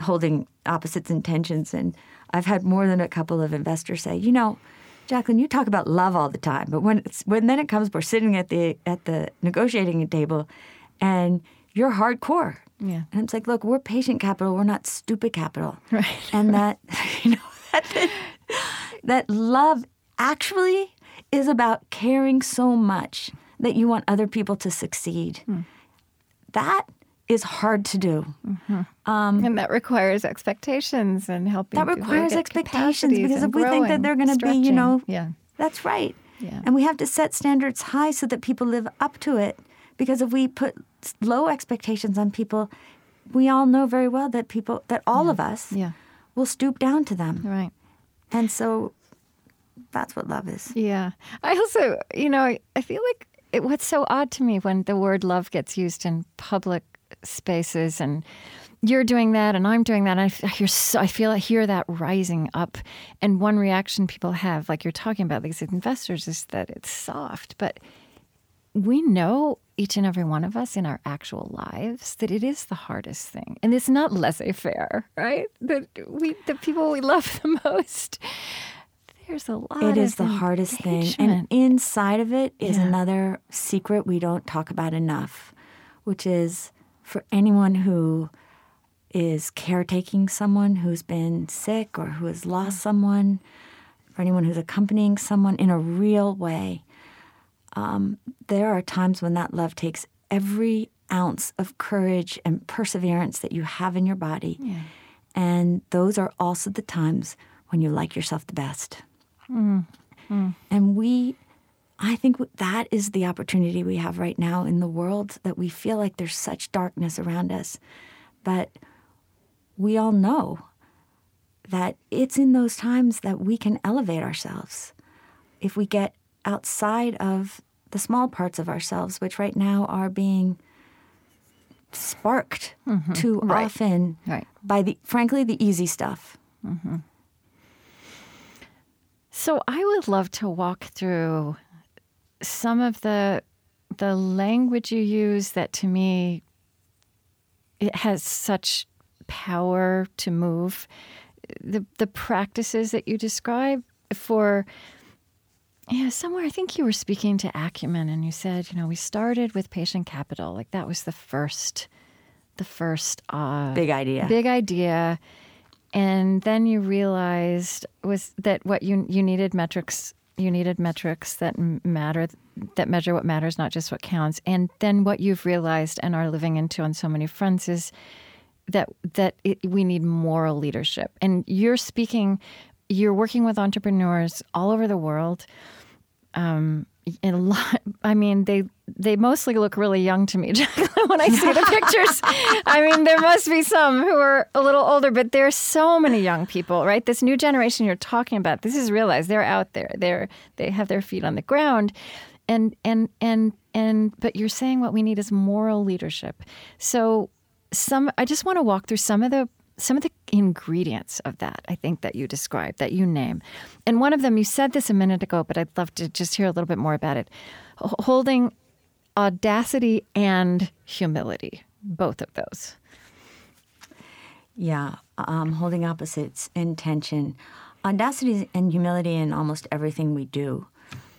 holding opposites and tensions, and I've had more than a couple of investors say, you know, Jacqueline, you talk about love all the time, but when it's when then it comes, we're sitting at the at the negotiating table, and you're hardcore. Yeah. And it's like, look, we're patient capital. We're not stupid capital. <laughs> Right. And that <laughs> you know <laughs> that that love actually is about caring so much that you want other people to succeed. Hmm. That is hard to do. Mm-hmm. Um, and that requires expectations and helping. That requires expectations because if we think that they're going to be, you know, yeah, that's right. Yeah. And we have to set standards high so that people live up to it. Because if we put low expectations on people, we all know very well that people, that all yeah. of us, yeah. will stoop down to them. Right. And so that's what love is. Yeah. I also, you know, I, feel like it, what's so odd to me when the word love gets used in public spaces and you're doing that and I'm doing that. And I hear, so, I feel, I hear that rising up. And one reaction people have, like you're talking about these investors, is that it's soft. But we know each and every one of us in our actual lives that it is the hardest thing, and it's not laissez-faire, right? That we, the people we love the most. There's a lot. It is the hardest thing. And inside of it is Yeah. another secret we don't talk about enough, which is for anyone who is caretaking someone who's been sick or who has lost someone, for anyone who's accompanying someone in a real way, um, there are times when that love takes every ounce of courage and perseverance that you have in your body. And those are also the times when you like yourself the best. And we, I think that is the opportunity we have right now in the world that we feel like there's such darkness around us. But we all know that it's in those times that we can elevate ourselves. If we get outside of the small parts of ourselves, which right now are being sparked mm-hmm. too Right. often Right. by the, frankly, the easy stuff. Mm-hmm. So I would love to walk through some of the the language you use that to me it has such power to move the the practices that you describe for yeah somewhere i think you were speaking to acumen and you said you know we started with patient capital. Like that was the first the first uh Big idea. big idea. And then you realized was that what you you needed metrics you needed metrics that matter that measure what matters not just what counts. And then what you've realized and are living into on so many fronts is that that it, we need moral leadership. And you're speaking you're working with entrepreneurs all over the world um, a lot. I mean, they they mostly look really young to me, Jacqueline. <laughs> When I see the <laughs> pictures, I mean, there must be some who are a little older, but there are so many young people, right? This new generation you're talking about. This is realized they're out there. They're they have their feet on the ground, and and and and. But you're saying what we need is moral leadership. So some. I just want to walk through some of the some of the ingredients of that I think that you described, that you name. And one of them, you said this a minute ago, but I'd love to just hear a little bit more about it. Holding audacity and humility, both of those. Yeah, um, holding opposites in tension. Audacity and humility in almost everything we do.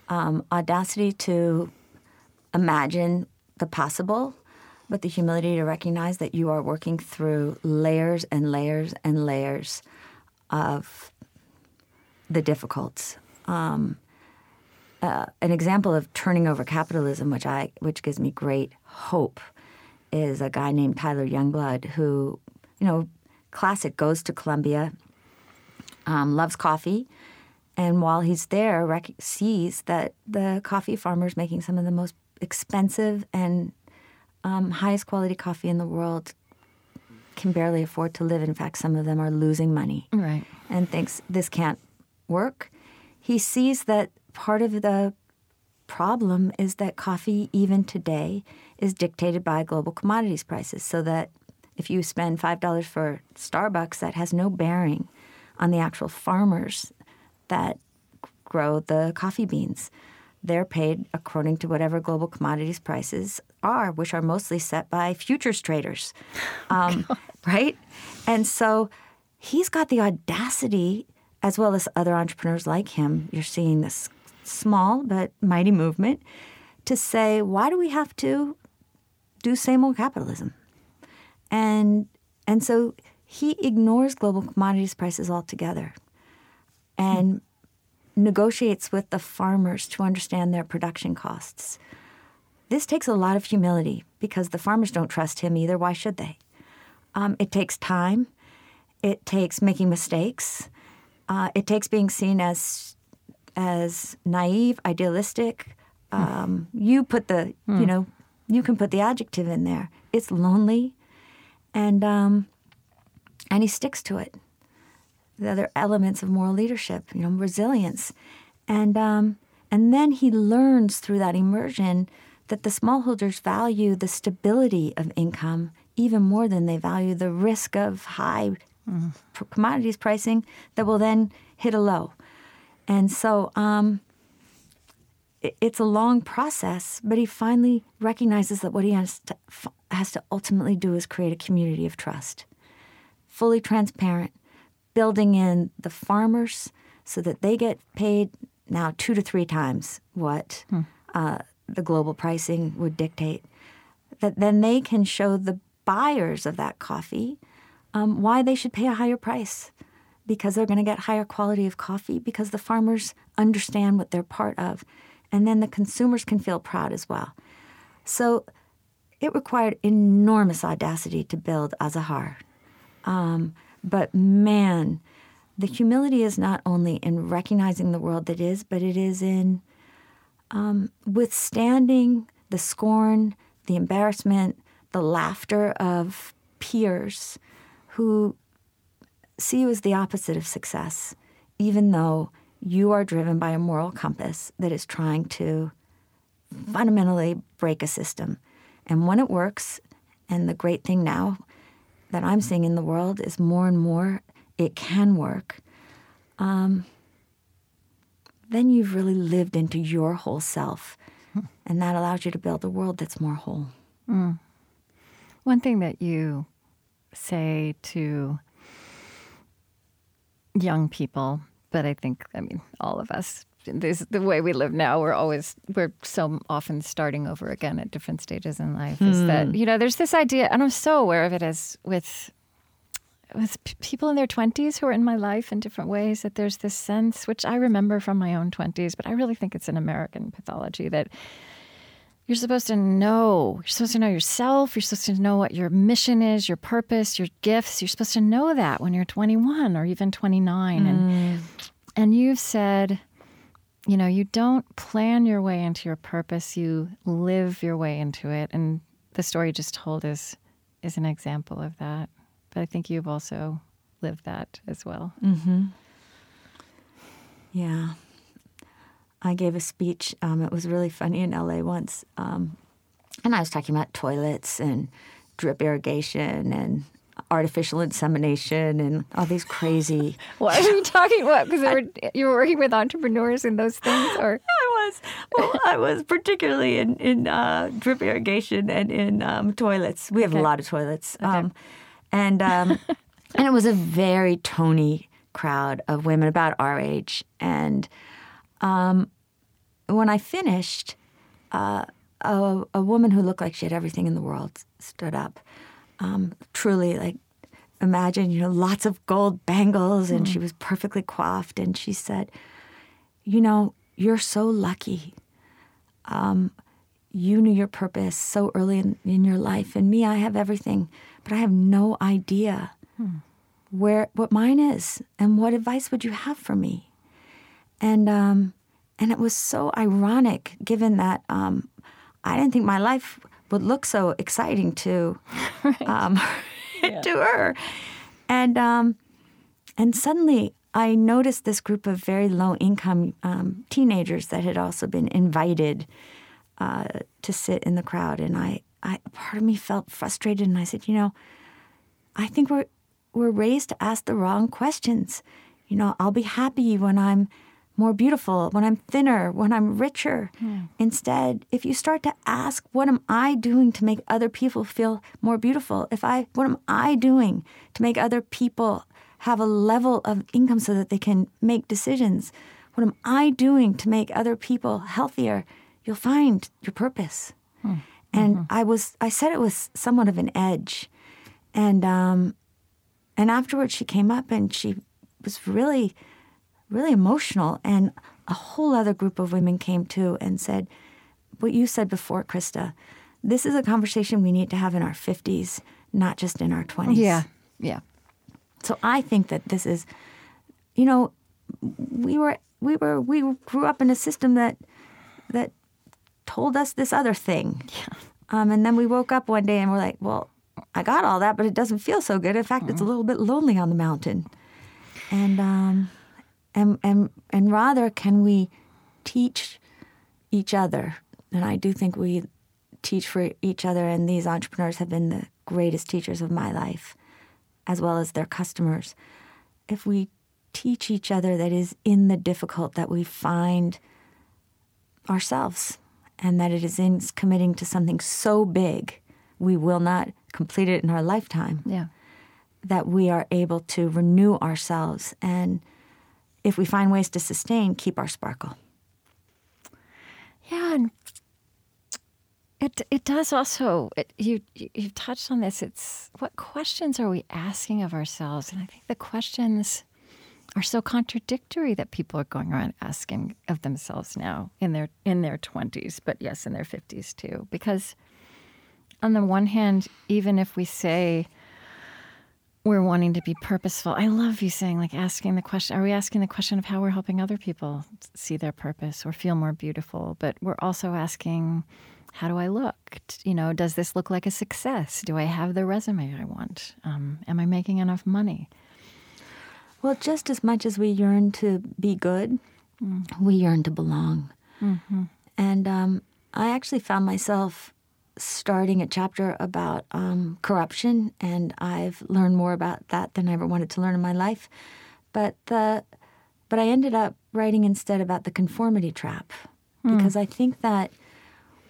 Um, audacity to imagine the possible, but the humility to recognize that you are working through layers and layers and layers of the difficulties. Um, uh, an example of turning over capitalism, which I which gives me great hope, is a guy named Tyler Youngblood who, you know, classic goes to Colombia, um, loves coffee, and while he's there, rec- sees that the coffee farmers making some of the most expensive and um, highest quality coffee in the world can barely afford to live. In fact, some of them are losing money Right. and thinks this can't work. He sees that part of the problem is that coffee, even today, is dictated by global commodities prices. So that if you spend $5 for Starbucks, that has no bearing on the actual farmers that grow the coffee beans. They're paid according to whatever global commodities prices are, which are mostly set by futures traders. <laughs> Um, right? And so he's got the audacity, as well as other entrepreneurs like him. You're seeing this small but mighty movement to say, why do we have to do same old capitalism? And and so he ignores global commodities prices altogether and negotiates with the farmers to understand their production costs. This takes a lot of humility because the farmers don't trust him either. Why should they? Um, it takes time. It takes making mistakes. Uh, it takes being seen as as naive, idealistic. Um, you put the you know you can put the adjective in there. It's lonely, and um, and he sticks to it. The other elements of moral leadership, you know, resilience, and um, and then he learns through that immersion that the smallholders value the stability of income even more than they value the risk of high p- commodities pricing that will then hit a low. And so um, i- it's a long process, but he finally recognizes that what he has to, has to ultimately do is create a community of trust, fully transparent, building in the farmers so that they get paid now two to three times what uh, the global pricing would dictate. That then they can show the buyers of that coffee um, why they should pay a higher price because they're going to get higher quality of coffee because the farmers understand what they're part of. And then the consumers can feel proud as well. So it required enormous audacity to build Azahar. Um, but man, the humility is not only in recognizing the world that is, but it is in um, withstanding the scorn, the embarrassment, the laughter of peers who see you as the opposite of success, even though you are driven by a moral compass that is trying to fundamentally break a system. And when it works, and the great thing now that I'm seeing in the world is more and more it can work, um, then you've really lived into your whole self. And that allows you to build a world that's more whole. One thing that you say to young people, but I think, I mean, all of us, this the way we live now. We're always we're so often starting over again at different stages in life. Is that hmm. you know? There's this idea, and I'm so aware of it as with with p- people in their 20s who are in my life in different ways. That there's this sense, which I remember from my own 20s, but I really think it's an American pathology that you're supposed to know. You're supposed to know yourself. You're supposed to know what your mission is, your purpose, your gifts. You're supposed to know that when you're 21 or even 29. And hmm. and you've said, you know, you don't plan your way into your purpose. You live your way into it. And the story you just told is is an example of that. But I think you've also lived that as well. Yeah. I gave a speech. Um, it was really funny in LA once. Um, and I was talking about toilets and drip irrigation and artificial insemination and all these crazy. <laughs> What are you talking about? Because you were working with entrepreneurs in those things, or <laughs> I was well. I was particularly in in uh, drip irrigation and in um, toilets. We have a lot of toilets, um, and um, <laughs> and it was a very Tony crowd of women about our age. And um, when I finished, uh, a, a woman who looked like she had everything in the world stood up. Um, truly, like imagine you know lots of gold bangles, and she was perfectly coiffed, and she said you know, you're so lucky. Um, you knew your purpose so early in, in your life, and me, I have everything, but I have no idea where what mine is, and what advice would you have for me? And um, and it was so ironic, given that um, I didn't think my life would look so exciting to <laughs> um, <laughs> to her, and um, and suddenly I noticed this group of very low income um, teenagers that had also been invited uh, to sit in the crowd. And I, I, part of me felt frustrated. And I said, you know, I think we're, we're raised to ask the wrong questions. You know, I'll be happy when I'm more beautiful, when I'm thinner, when I'm richer. Hmm. Instead, if you start to ask, what am I doing to make other people feel more beautiful? If I, what am I doing to make other people have a level of income so that they can make decisions? What am I doing to make other people healthier? You'll find your purpose. Hmm. And mm-hmm. I was, I said it was somewhat of an edge, and um, and afterwards she came up and she was really, really emotional. And a whole other group of women came too and said, what you said before, Krista, this is a conversation we need to have in our 50s, not just in our 20s. yeah, yeah, So I think that this is, you know, we were we were we grew up in a system that that told us this other thing. Yeah. Um, and then we woke up one day and we're like, well, I got all that, but it doesn't feel so good. In fact, it's a little bit lonely on the mountain. And um, and and and rather, can we teach each other? And I do think we teach for each other. And these entrepreneurs have been the greatest teachers of my life, as well as their customers. If we teach each other that is in the difficult that we find ourselves and that it is in committing to something so big we will not complete it in our lifetime Yeah. that we are able to renew ourselves and if we find ways to sustain keep our sparkle Yeah, and it it does also. It, you you- you've touched on this. It's what questions are we asking of ourselves, and I think the questions are so contradictory that people are going around asking of themselves now in their in their twenties, but yes, in their fifties too. Because on the one hand, even if we say we're wanting to be purposeful. I love you saying, like, asking the question are we asking the question of how we're helping other people see their purpose or feel more beautiful? But we're also asking, how do I look? You know, does this look like a success? Do I have the resume I want? Um, am I making enough money? well just as much as we yearn to be good we yearn to belong and um, i actually found myself starting a chapter about um, corruption and i've learned more about that than i ever wanted to learn in my life but the but i ended up writing instead about the conformity trap because i think that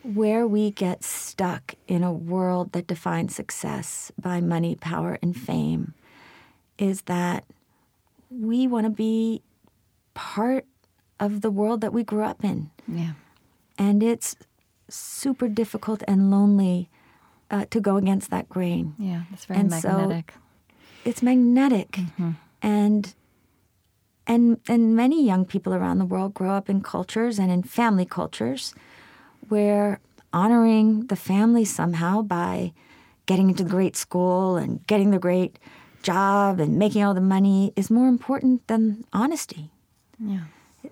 where we get stuck in a world that defines success by money power and fame is that we want to be part of the world that we grew up in. Yeah. And it's super difficult and lonely uh, to go against that grain. Yeah. It's very And so- magnetic. It's magnetic. And and and many young people around the world grow up in cultures and in family cultures where honoring the family somehow by getting into the great school and getting the great job and making all the money is more important than honesty. yeah.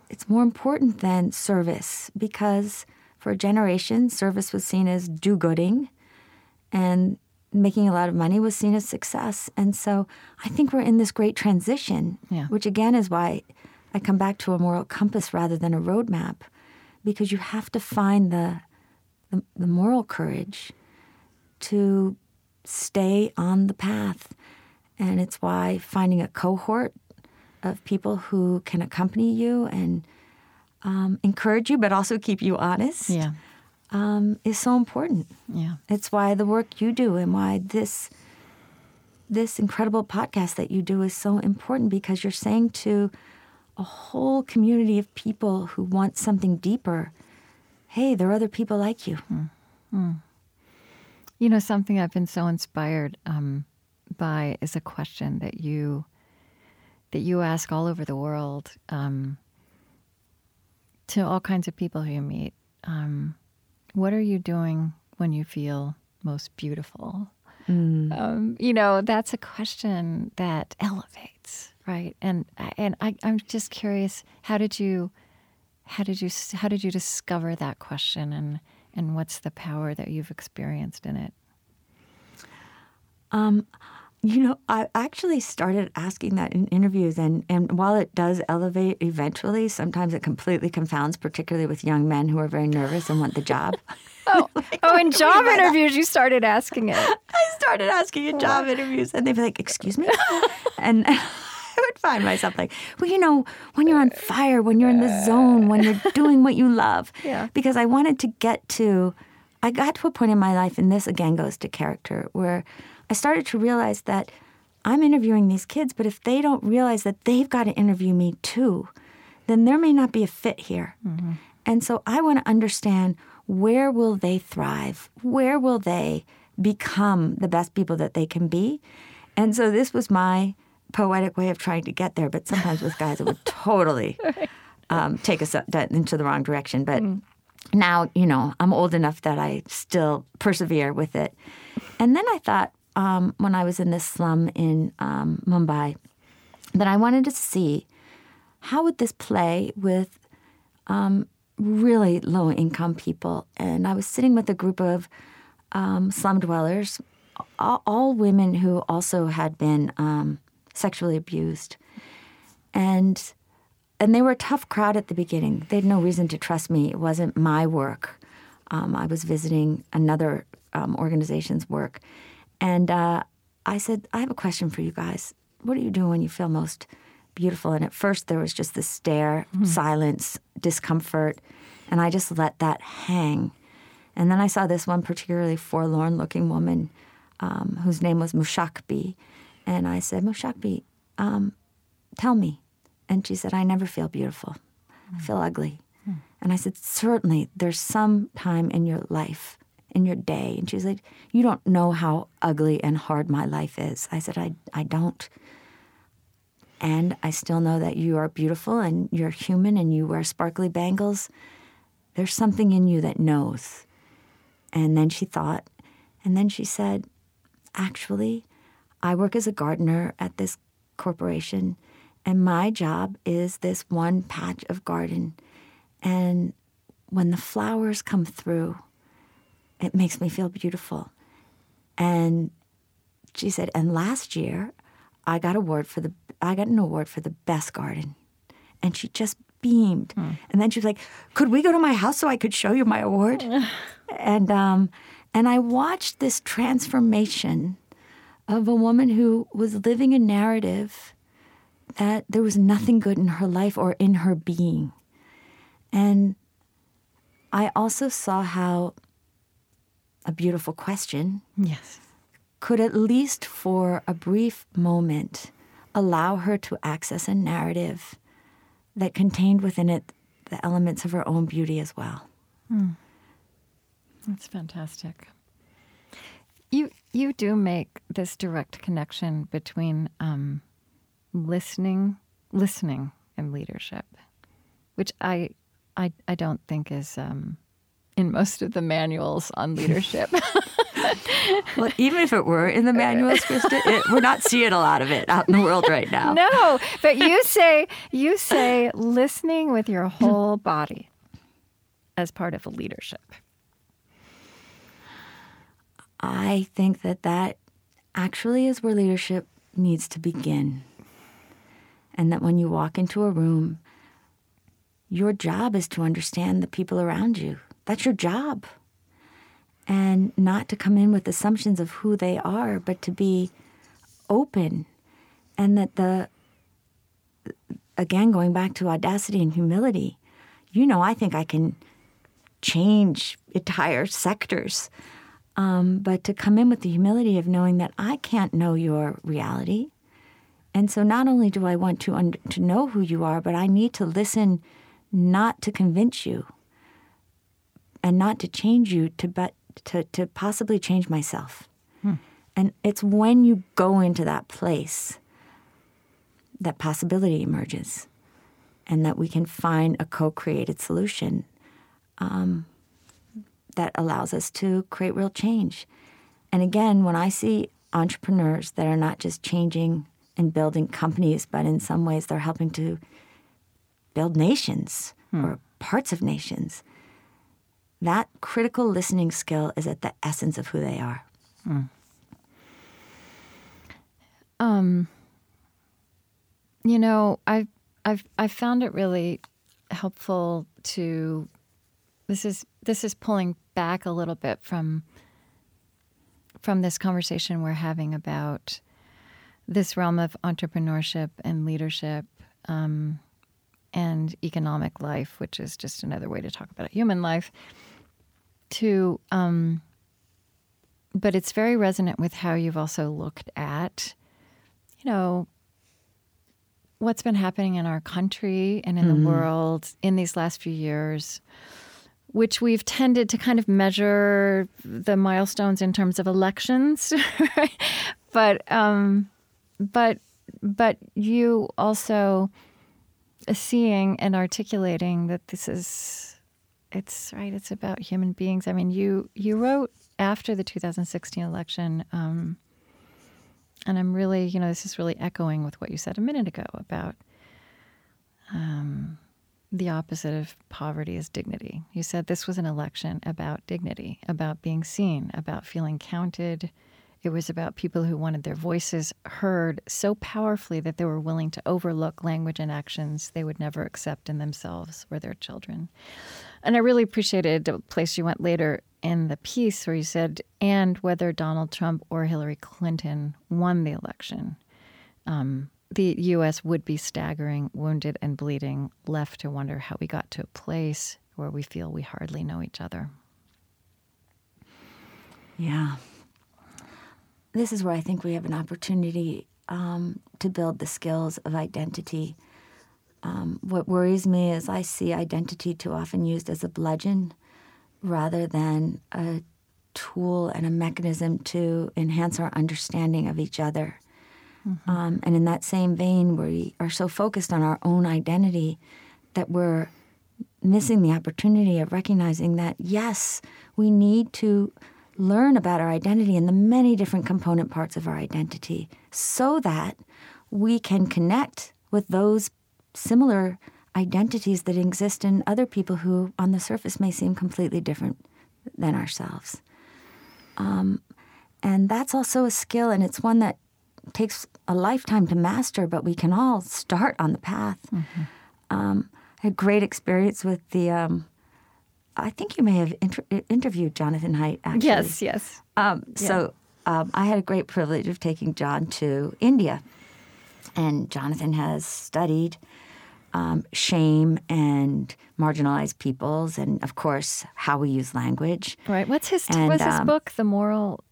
It's more important than service because for a generation, service was seen as do gooding and making a lot of money was seen as success. And so I think we're in this great transition, Yeah. which again is why I come back to a moral compass rather than a roadmap because you have to find the, the, the moral courage to stay on the path. And it's why finding a cohort of people who can accompany you and um, encourage you, but also keep you honest, Yeah. um, is so important. Yeah. It's why the work you do and why this this incredible podcast that you do is so important because you're saying to a whole community of people who want something deeper, hey, there are other people like you. You know, something I've been so inspired um, by is a question that you that you ask all over the world um, to all kinds of people who you meet. Um, what are you doing when you feel most beautiful? Um, you know, that's a question that elevates, right? And and I, I'm just curious, how did you how did you how did you discover that question and and what's the power that you've experienced in it? You know, I actually started asking that in interviews, and, and while it does elevate eventually, sometimes it completely confounds, particularly with young men who are very nervous and want the job. <laughs> Oh, <laughs> oh, in <laughs> job interviews, you started asking it. I started asking in job interviews, and they'd be like, "Excuse me," and I would find myself like, "Well, you know, when you're on fire, when you're in the zone, when you're doing what you love." Yeah. Because I wanted to get to, I got to a point in my life, and this again goes to character, where I started to realize that I'm interviewing these kids, but if they don't realize that they've got to interview me too, then there may not be a fit here. And so I want to understand where will they thrive? Where will they become the best people that they can be? And so this was my poetic way of trying to get there. But sometimes with guys, it would <laughs> totally um, take us into the wrong direction. But now, you know, I'm old enough that I still persevere with it. And then I thought, um, when I was in this slum in um, Mumbai, that I wanted to see how would this play with um, really low income people. And I was sitting with a group of um, slum dwellers, all, all women who also had been um, sexually abused. And and they were a tough crowd at the beginning. They had no reason to trust me. It wasn't my work. Um, I was visiting another organization's work. And uh, I said, I have a question for you guys. What do you do when you feel most beautiful? And at first, there was just this stare, silence, discomfort. And I just let that hang. And then I saw this one particularly forlorn looking woman um, whose name was Mushakbi. And I said, Mushakbi, um, tell me. And she said, I never feel beautiful. I feel ugly. And I said, Certainly, there's some time in your life, in your day. And she's like, You don't know how ugly and hard my life is. I said, I, I don't. And I still know that you are beautiful and you're human and you wear sparkly bangles. There's something in you that knows. And then she thought, and then she said, Actually, I work as a gardener at this corporation, and my job is this one patch of garden. And when the flowers come through, it makes me feel beautiful. And she said, and last year I got award for the I got an award for the best garden. And she just beamed. And then she was like, Could we go to my house so I could show you my award? <laughs> and um, and I watched this transformation of a woman who was living a narrative that there was nothing good in her life or in her being. And I also saw how a beautiful question Yes. could at least for a brief moment allow her to access a narrative that contained within it the elements of her own beauty as well. That's fantastic. You you do make this direct connection between um, listening, listening, and leadership, which I I I don't think is um, in most of the manuals on leadership. <laughs> Well, even if it were in the manuals, Krista, it, we're not seeing a lot of it out in the world right now. no, but you say you say listening with your whole body as part of a leadership. I think that that actually is where leadership needs to begin. And that when you walk into a room, your job is to understand the people around you. That's your job. And not to come in with assumptions of who they are, but to be open. And that the, again, going back to audacity and humility, you know, I think I can change entire sectors. Um, but to come in with the humility of knowing that I can't know your reality. And so not only do I want to, un- to know who you are, but I need to listen not to convince you and not to change you, to, but to, to possibly change myself. Hmm. And it's when you go into that place that possibility emerges and that we can find a co created solution um, that allows us to create real change. And again, when I see entrepreneurs that are not just changing and building companies, but in some ways they're helping to build nations hmm. or parts of nations, that critical listening skill is at the essence of who they are. You know, I've I've I found it really helpful to this is this is pulling back a little bit from from this conversation we're having about this realm of entrepreneurship and leadership um, and economic life, which is just another way to talk about a human life. To um, but it's very resonant with how you've also looked at, you know, what's been happening in our country and in the world in these last few years, which we've tended to kind of measure the milestones in terms of elections, <laughs> right? but um, but but you also seeing and articulating that this is it's right it's about human beings. I mean you you wrote after the 2016 election um, and i'm really you know this is really echoing with what you said a minute ago about um, the opposite of poverty is dignity. You said this was an election about dignity about being seen about feeling counted it was about people who wanted their voices heard so powerfully that they were willing to overlook language and actions they would never accept in themselves or their children. And I really appreciated the place you went later in the piece where you said, and whether Donald Trump or Hillary Clinton won the election, um, the U.S. would be staggering, wounded, and bleeding, left to wonder how we got to a place where we feel we hardly know each other. Yeah. This is where I think we have an opportunity um, to build the skills of identity. Um, what worries me is I see identity too often used as a bludgeon rather than a tool and a mechanism to enhance our understanding of each other. Mm-hmm. Um, and in that same vein, we are so focused on our own identity that we're missing the opportunity of recognizing that, yes, we need to learn about our identity and the many different component parts of our identity so that we can connect with those similar identities that exist in other people who, on the surface, may seem completely different than ourselves. Um, and that's also a skill, and it's one that takes a lifetime to master, but we can all start on the path. Mm-hmm. Um, I had great experience with the um, I think you may have inter- interviewed Jonathan Haidt, actually. Yes, yes. Um, yeah. So um, I had a great privilege of taking Jon to India. And Jonathan has studied um, shame and marginalized peoples, and of course, how we use language. Right. What's his, and, what's his um, book? The Moral.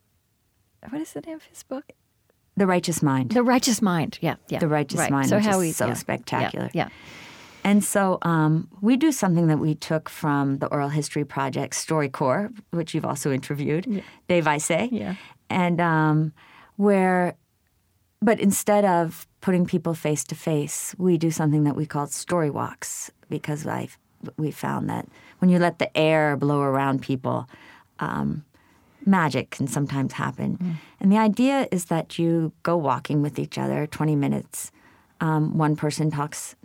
What is the name of his book? The Righteous Mind. The Righteous Mind. Yeah, yeah. The Righteous right. Mind. So how we so yeah, spectacular. Yeah. yeah. And so um, we do something that we took from the Oral History Project StoryCorps, which you've also interviewed, yeah. Dave Isay. Yeah. And um, where, but instead of putting people face to face, we do something that we call story walks because I we found that when you let the air blow around people, um, magic can sometimes happen. Mm. And the idea is that you go walking with each other 20 minutes. Um, one person talks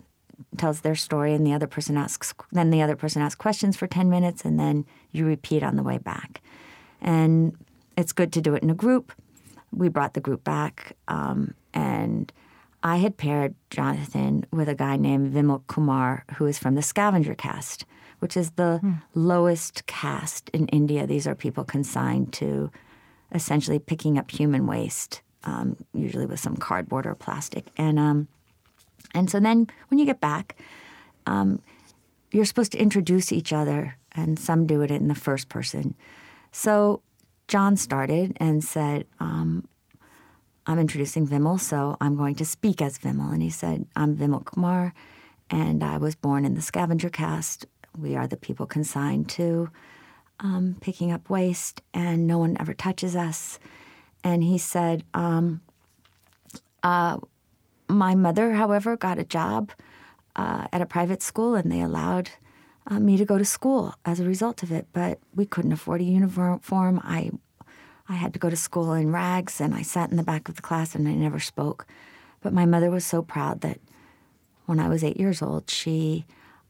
tells their story and the other person asks then the other person asks questions for 10 minutes and then you repeat on the way back. And it's good to do it in a group. We brought the group back um, and i had paired jonathan with a guy named vimal kumar who is from the scavenger caste which is the hmm. lowest caste in india. These are people consigned to essentially picking up human waste um, usually with some cardboard or plastic. And um, and so then when you get back, um, you're supposed to introduce each other, and some do it in the first person. So Jon started and said, um, I'm introducing Vimal, so I'm going to speak as Vimal. And he said, I'm Vimal Kumar, and I was born in the scavenger caste. We are the people consigned to um, picking up waste, and no one ever touches us. And he said, um, uh, my mother, however, got a job uh, at a private school, and they allowed uh, me to go to school as a result of it. But we couldn't afford a uniform. I, I had to go to school in rags, and I sat in the back of the class, and I never spoke. But my mother was so proud that when I was eight years old, she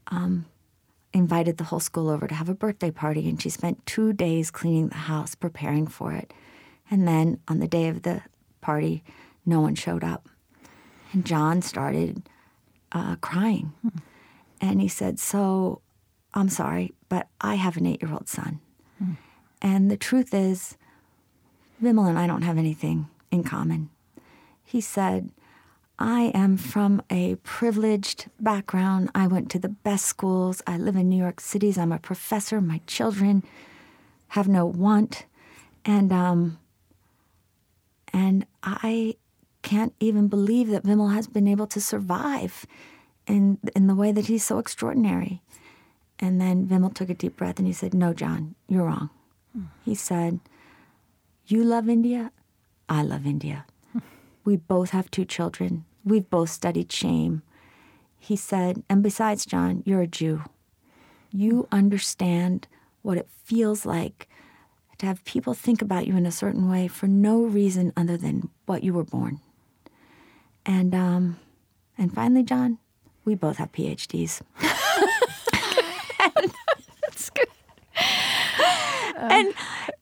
um, invited the whole school over to have a birthday party, and she spent two days cleaning the house, preparing for it. And then on the day of the party, no one showed up. And Jon started uh, crying. Hmm. And he said, So I'm sorry, but I have an eight year old son. Hmm. And the truth is, Vimal and I don't have anything in common. He said, I am from a privileged background. I went to the best schools. I live in New York City. I'm a professor. My children have no want. And um, and I can't even believe that Vimal has been able to survive in in the way that he's so extraordinary. And then Vimal took a deep breath and he said, No, Jon, you're wrong. Hmm. He said, You love India, I love India. <laughs> we both have two children. We've both studied shame. He said, And besides, Jon, you're a Jew. You understand what it feels like to have people think about you in a certain way for no reason other than what you were born. And um, and finally, Jon, we both have PhDs. <laughs> That's good. and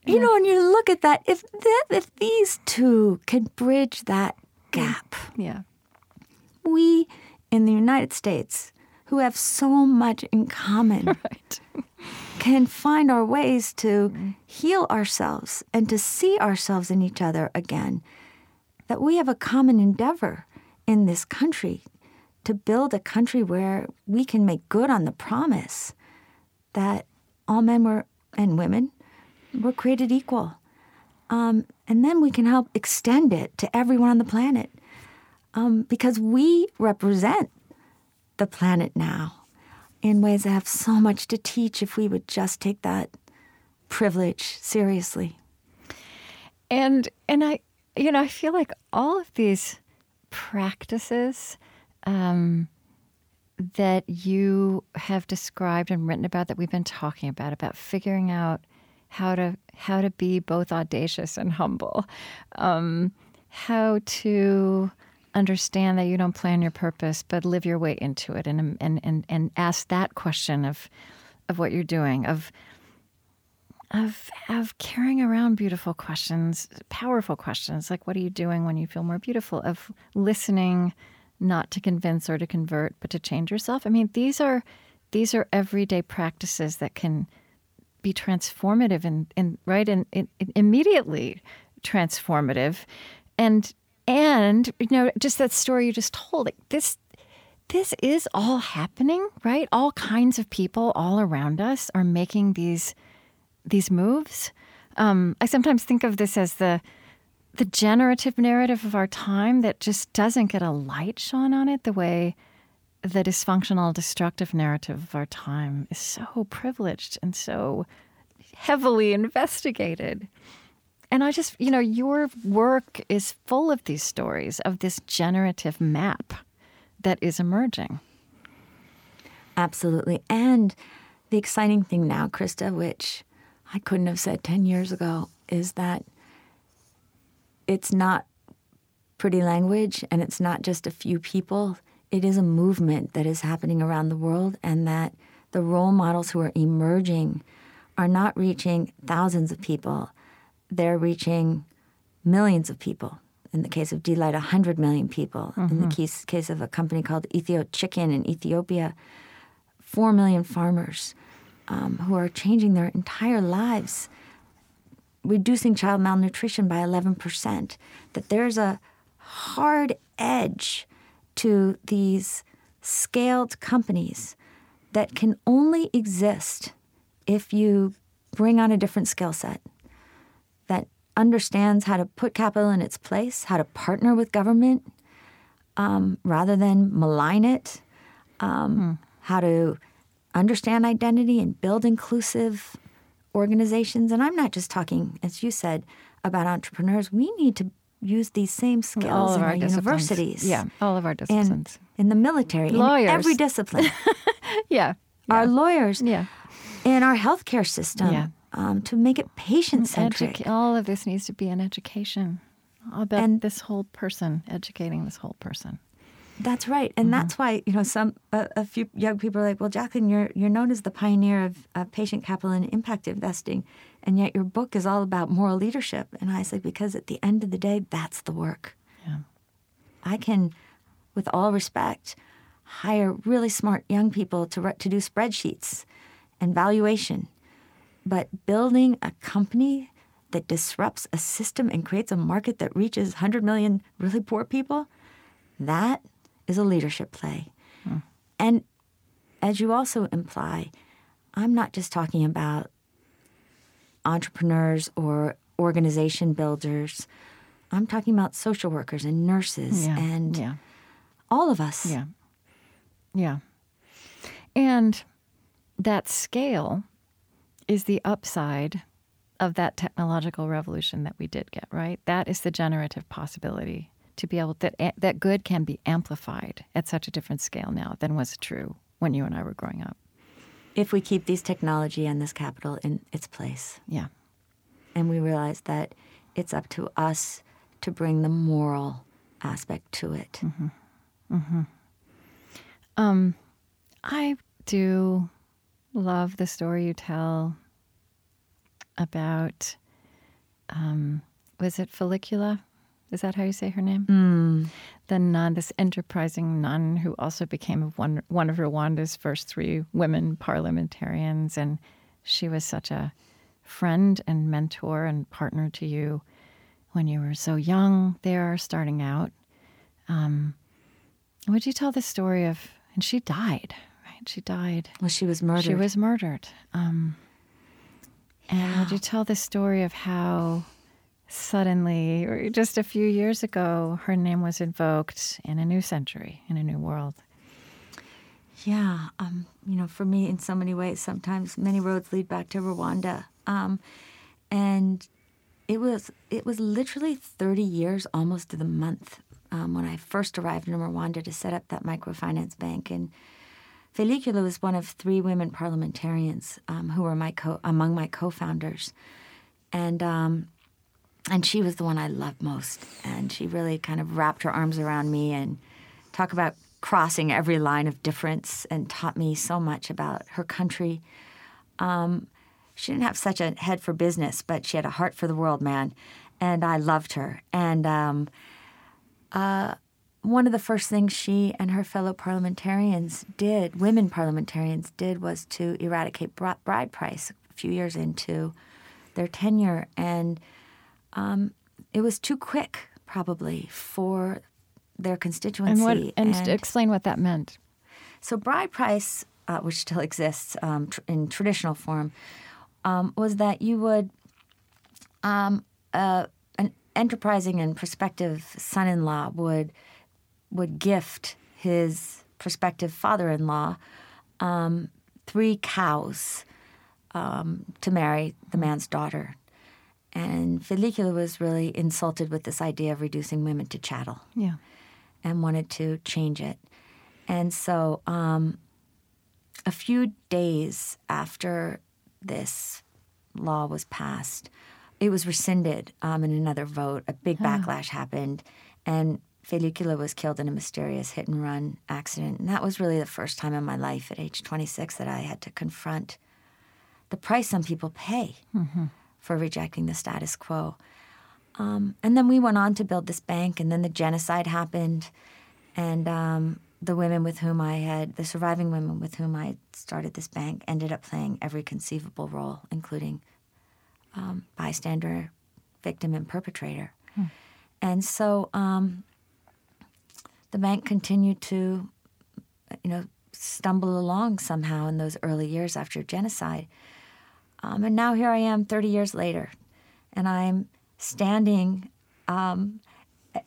you know, when you look at that, if if these two can bridge that gap, yeah, we in the United States, who have so much in common, <laughs> right. can find our ways to heal ourselves and to see ourselves in each other again. That we have a common endeavor in this country to build a country where we can make good on the promise that all men were and women were created equal. Um, and then we can help extend it to everyone on the planet um, because we represent the planet now in ways that have so much to teach if we would just take that privilege seriously. And and I, you know, I feel like all of these practices um, that you have described and written about that we've been talking about about figuring out how to how to be both audacious and humble, um, how to understand that you don't plan your purpose but live your way into it and and and, and ask that question of of what you're doing of of of carrying around beautiful questions, powerful questions like what are you doing when you feel more beautiful? Of listening, not to convince or to convert, but to change yourself. I mean, these are these are everyday practices that can be transformative and, and right and, and immediately transformative, and and you know just that story you just told like this this is all happening right all kinds of people all around us are making these these moves. Um, I sometimes think of this as the the generative narrative of our time that just doesn't get a light shone on it the way the dysfunctional, destructive narrative of our time is so privileged and so heavily investigated. And I just, you know, your work is full of these stories of this generative map that is emerging. Absolutely. And the exciting thing now, Krista, which I couldn't have said 10 years ago is that it's not pretty language and it's not just a few people. It is a movement that is happening around the world, and that the role models who are emerging are not reaching thousands of people, they're reaching millions of people. In the case of d.light, 100 million people. Mm-hmm. In the case, case of a company called EthioChicken in Ethiopia, 4 million farmers um, who are changing their entire lives, reducing child malnutrition by 11%, that there's a hard edge to these scaled companies that can only exist if you bring on a different skill set that understands how to put capital in its place, how to partner with government um, rather than malign it, um, hmm. how to understand identity and build inclusive organizations. And I'm not just talking, as you said, about entrepreneurs. We need to use these same skills in our, our universities. Yeah, all of our disciplines. in the military, lawyers. in every discipline. <laughs> yeah. Our lawyers. Yeah. In our healthcare system. Yeah. Um, to make it patient centric. Edu- all of this needs to be an education about and, this whole person, educating this whole person. That's right, and mm-hmm. that's why you know some a, a, few young people are like, "Well, Jacqueline, you're you're known as the pioneer of, of patient capital and impact investing, and yet your book is all about moral leadership." And I said, "Because at the end of the day, that's the work. Yeah. I can, with all respect, hire really smart young people to to do spreadsheets and valuation, but building a company that disrupts a system and creates a market that reaches 100 million really poor people." That is a leadership play. Hmm. And as you also imply, I'm not just talking about entrepreneurs or organization builders. I'm talking about social workers and nurses yeah. and yeah. all of us. Yeah. Yeah. And that scale is the upside of that technological revolution that we did get, right? That is the generative possibility to be able that that good can be amplified at such a different scale now than was true when you and I were growing up. If we keep these technology and this capital in its place. Yeah. And we realize that it's up to us to bring the moral aspect to it. Mm-hmm. Mm-hmm. Um, I do love the story you tell about um, was it Follicula? Is that how you say her name? Mm. The nun, this enterprising nun who also became one, one of Rwanda's first three women parliamentarians. And she was such a friend and mentor and partner to you when you were so young there, starting out. Um, would you tell the story of, and she died, right? She died. Well, she was murdered. She was murdered. Um, and would you tell the story of how suddenly, or just a few years ago, her name was invoked in a new century, in a new world? Yeah, um, you know, for me, in so many ways, sometimes many roads lead back to Rwanda, um, and it was it was literally thirty years, almost to the month, um, when I first arrived in Rwanda to set up that microfinance bank. And Felicula was one of three women parliamentarians um, who were my co- among my co-founders, and um, and she was the one I loved most. And she really kind of wrapped her arms around me and talk about crossing every line of difference and taught me so much about her country. Um, she didn't have such a head for business, but she had a heart for the world, man. And I loved her. And um, uh, one of the first things she and her fellow parliamentarians did, women parliamentarians did, was to eradicate bride price a few years into their tenure. And um, it was too quick, probably, for their constituency. And, what, and, and explain what that meant. So, bride price, uh, which still exists um, tr- in traditional form, um, was that you would, um, uh, an enterprising and prospective son-in-law would would gift his prospective father-in-law um, three cows um, to marry the man's daughter. And Felicula was really insulted with this idea of reducing women to chattel. Yeah. And wanted to change it. And so um, a few days after this law was passed, it was rescinded um, in another vote. A big backlash happened, and Felicula was killed in a mysterious hit and run accident. And that was really the first time in my life at age 26 that I had to confront the price some people pay mm-hmm. For rejecting the status quo. Um, and then we went on to build this bank, and then the genocide happened, and um, the women with whom I had, the surviving women with whom I started this bank, ended up playing every conceivable role, including um, bystander, victim, and perpetrator. Hmm. And so um, the bank continued to, you know, stumble along somehow in those early years after genocide. Um, and now here I am 30 years later, and I'm standing um,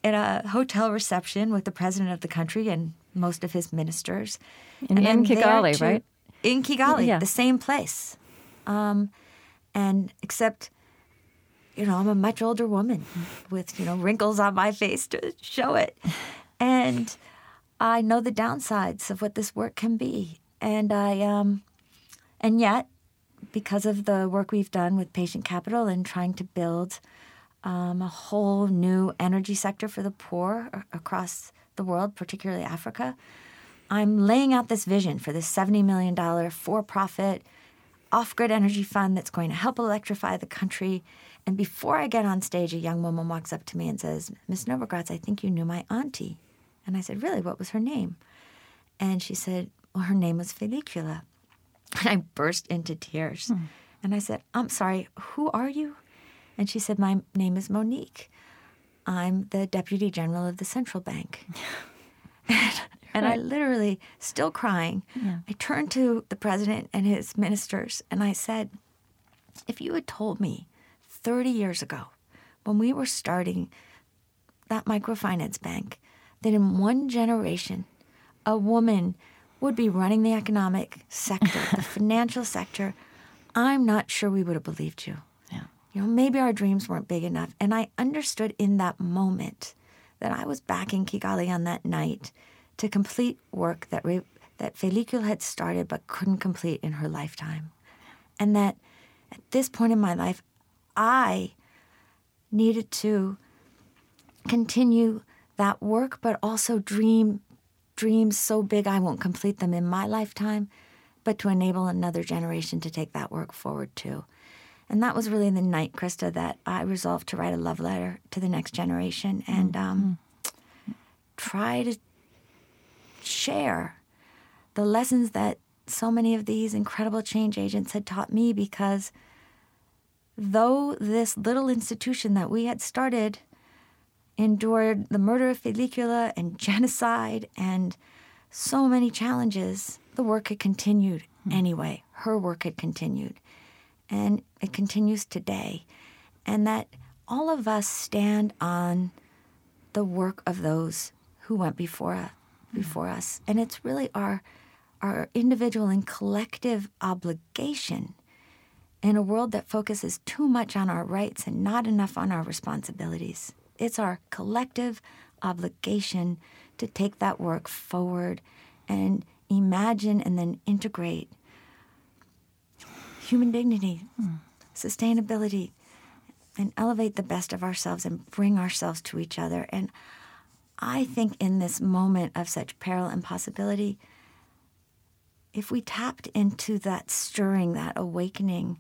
at a hotel reception with the president of the country and most of his ministers. In, in Kigali, to, right? In Kigali, yeah. the same place. Um, and except, you know, I'm a much older woman with, you know, wrinkles on my face to show it. And I know the downsides of what this work can be. And I, um, and yet, because of the work we've done with Patient Capital and trying to build um, a whole new energy sector for the poor across the world, particularly Africa. I'm laying out this vision for this $70 million for profit off grid energy fund that's going to help electrify the country. And before I get on stage, a young woman walks up to me and says, Miss Novogratz, I think you knew my auntie. And I said, Really? What was her name? And she said, Well, her name was Felicula. And I burst into tears. Hmm. And I said, I'm sorry, who are you? And she said, My name is Monique. I'm the deputy general of the central bank. <laughs> and, and I literally, still crying, yeah. I turned to the president and his ministers and I said, If you had told me 30 years ago, when we were starting that microfinance bank, that in one generation, a woman would be running the economic sector, the <laughs> financial sector, I'm not sure we would have believed you Yeah. you know, maybe our dreams weren't big enough. And I understood in that moment that I was back in Kigali on that night to complete work that re- that Felicula had started but couldn't complete in her lifetime. And that at this point in my life, I needed to continue that work, but also dream dreams so big I won't complete them in my lifetime, but to enable another generation to take that work forward too. And that was really the night, Krista, that I resolved to write a love letter to the next generation and um, mm-hmm. try to share the lessons that so many of these incredible change agents had taught me because though this little institution that we had started endured the murder of Felicula and <laughs> genocide and so many challenges, the work had continued anyway. Her work had continued. And it continues today. And that all of us stand on the work of those who went before, uh, before us. And it's really our, our individual and collective obligation in a world that focuses too much on our rights and not enough on our responsibilities. It's our collective obligation to take that work forward and imagine and then integrate human dignity, sustainability, and elevate the best of ourselves and bring ourselves to each other. And I think in this moment of such peril and possibility, if we tapped into that stirring, that awakening,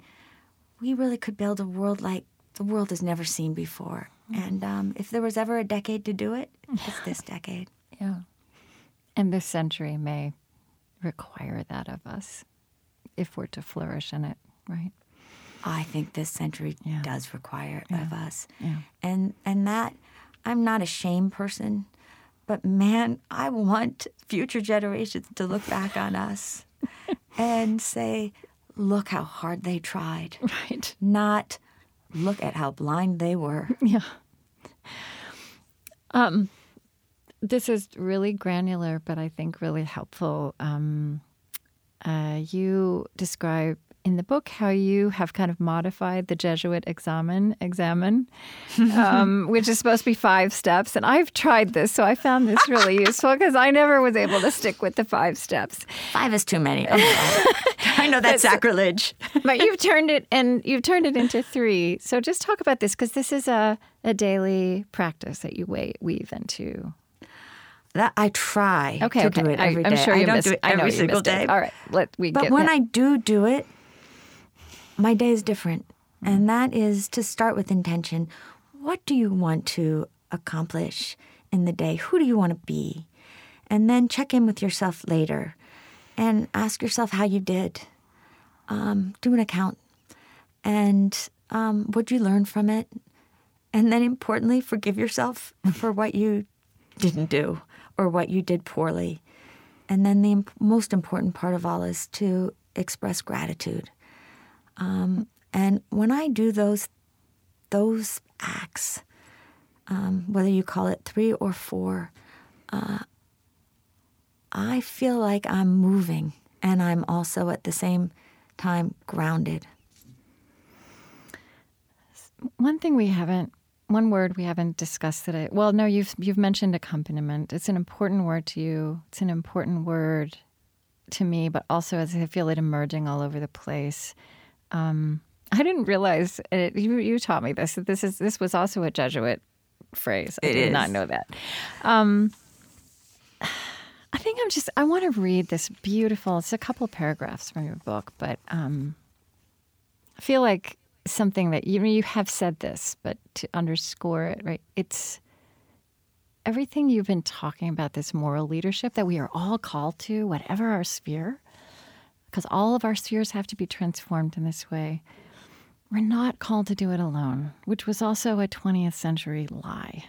we really could build a world like the world has never seen before. And um, if there was ever a decade to do it, it's <sighs> this decade. Yeah. And this century may require that of us if we're to flourish in it, right? I think this century Yeah. does require it of us. Yeah. And and that I'm not a shame person, but man, I want future generations to look back on us <laughs> and say, look how hard they tried. Right. Not look at how blind they were. <laughs> Yeah. Um, this is really granular, but I think really helpful. Um, uh, you describe in the book how you have kind of modified the Jesuit examen, examine, um, <laughs> which is supposed to be five steps. And I've tried this, so I found this really <laughs> useful because I never was able to stick with the five steps. Five is too many. I'm. <laughs> I know that's sacrilege. but you've turned it and you've turned it into three. So just talk about this because this is a, a daily practice that you weave into. That I try Okay, to okay. do it I- every day. I'm sure I you don't missed, do it I every single missed it. day. All right, let we But when that. I do do it, my day is different. And that is to start with intention. What do you want to accomplish in the day? Who do you want to be? And then check in with yourself later and ask yourself how you did. Um, do an account. And um, what you learn from it? And then importantly, forgive yourself <laughs> for what you didn't do or what you did poorly. And then the imp- most important part of all is to express gratitude. Um, and when I do those those acts, um, whether you call it three or four, uh, I feel like I'm moving, and I'm also at the same time grounded. One thing we haven't, one word we haven't discussed today. Well, no, you've you've mentioned accompaniment. It's an important word to you. It's an important word to me, but also as I feel it emerging all over the place. Um, I didn't realize it, you you taught me this. that This is this was also a Jesuit phrase. I It did not know that. Um, I think I'm just. I want to read this beautiful. It's a couple paragraphs from your book, but um, I feel like something that you you have said this, but to underscore it, right? It's everything you've been talking about. This moral leadership that we are all called to, whatever our sphere, because all of our spheres have to be transformed in this way. We're not called to do it alone, which was also a 20th century lie.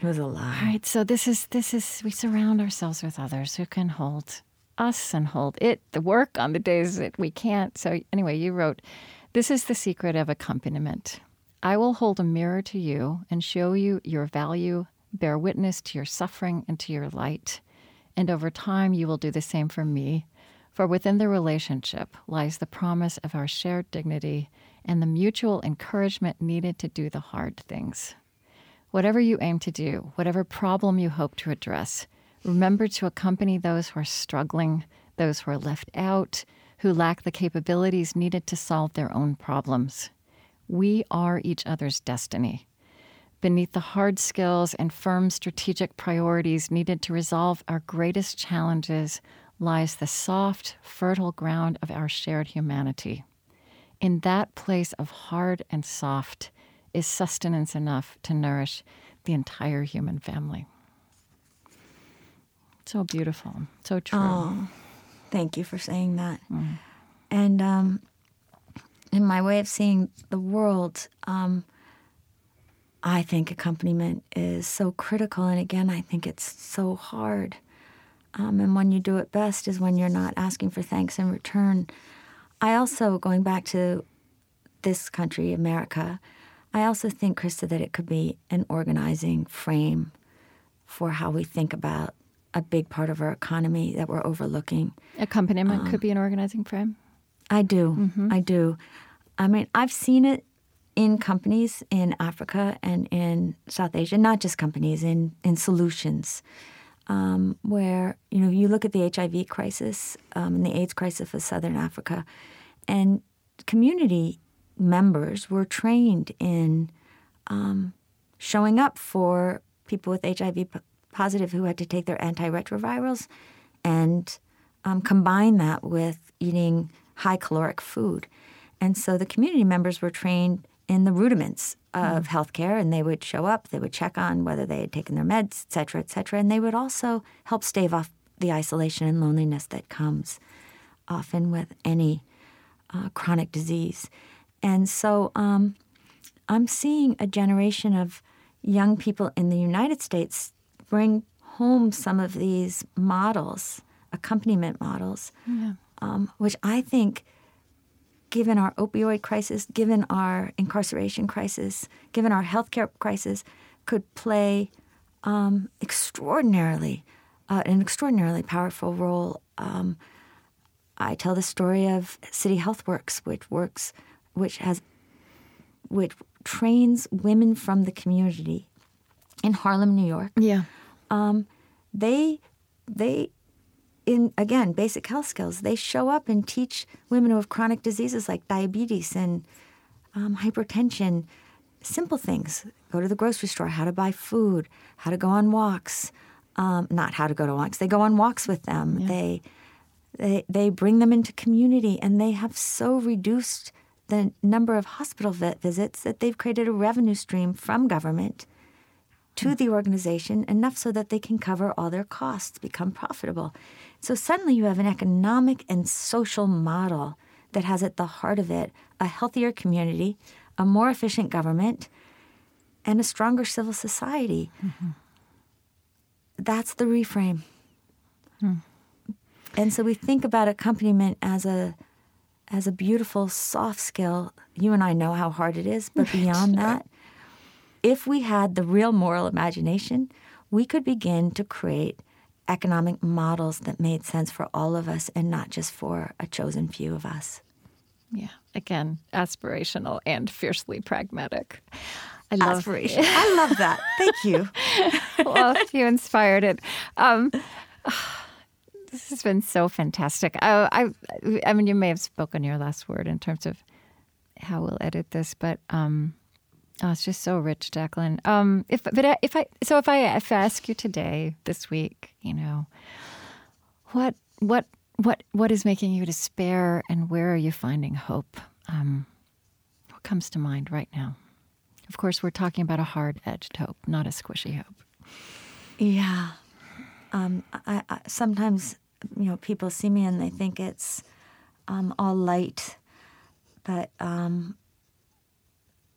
It was a lie. Right. So this is this is we surround ourselves with others who can hold us and hold it, the work on the days that we can't. So anyway, you wrote, This is the secret of accompaniment. I will hold a mirror to you and show you your value, bear witness to your suffering and to your light. And over time you will do the same for me. For within the relationship lies the promise of our shared dignity and the mutual encouragement needed to do the hard things. Whatever you aim to do, whatever problem you hope to address, remember to accompany those who are struggling, those who are left out, who lack the capabilities needed to solve their own problems. We are each other's destiny. Beneath the hard skills and firm strategic priorities needed to resolve our greatest challenges lies the soft, fertile ground of our shared humanity. In that place of hard and soft is sustenance enough to nourish the entire human family. So beautiful, so true. Oh, thank you for saying that. And um, in my way of seeing the world, um, I think accompaniment is so critical. And again, I think it's so hard. Um, and when you do it best is when you're not asking for thanks in return. I also, going back to this country, America, I also think, Krista, that it could be an organizing frame for how we think about a big part of our economy that we're overlooking. Accompaniment could be an organizing frame. I do. I do. I mean, I've seen it in companies in Africa and in South Asia, not just companies, in, in solutions. Um, where, you know, you look at the HIV crisis um, and the AIDS crisis of Southern Africa, and community members were trained in um, showing up for people with HIV p- positive who had to take their antiretrovirals and um, combine that with eating high caloric food. And so the community members were trained in the rudiments of healthcare, and they would show up, they would check on whether they had taken their meds, et cetera, et cetera, and they would also help stave off the isolation and loneliness that comes often with any uh, chronic disease. And so um, I'm seeing a generation of young people in the United States bring home some of these models, accompaniment models, um, which I think, given our opioid crisis, given our incarceration crisis, given our healthcare crisis, could play um, extraordinarily, uh, an extraordinarily powerful role. Um, I tell the story of City Health Works, which works, which has, which trains women from the community in Harlem, New York. Yeah. They, they, in again basic health skills, they show up and teach women who have chronic diseases like diabetes and um, hypertension, simple things. Go to the grocery store, how to buy food, how to go on walks. Um, not how to go to walks. They go on walks with them. They, they they bring them into community, and they have so reduced the number of hospital vi- visits that they've created a revenue stream from government to the organization enough so that they can cover all their costs, become profitable. So suddenly you have an economic and social model that has at the heart of it a healthier community, a more efficient government, and a stronger civil society. Mm-hmm. That's the reframe. Hmm. And so we think about accompaniment as a as a beautiful soft skill. You and I know how hard it is, but <laughs> beyond that, if we had the real moral imagination, we could begin to create economic models that made sense for all of us and not just for a chosen few of us. Yeah. Again, aspirational and fiercely pragmatic. I love Aspiration. <laughs> I love that. Thank you. <laughs> well, you inspired it. Um, <sighs> this has been so fantastic. I, I, I mean, you may have spoken your last word in terms of how we'll edit this, but um, oh, it's just so rich, Jacqueline. Um, if but if I so if I if I ask you today, this week, you know, what what what what is making you despair, and where are you finding hope? Um, what comes to mind right now? Of course, we're talking about a hard edged hope, not a squishy hope. Yeah. Um, I, I, sometimes, you know, people see me and they think it's um, all light, but um,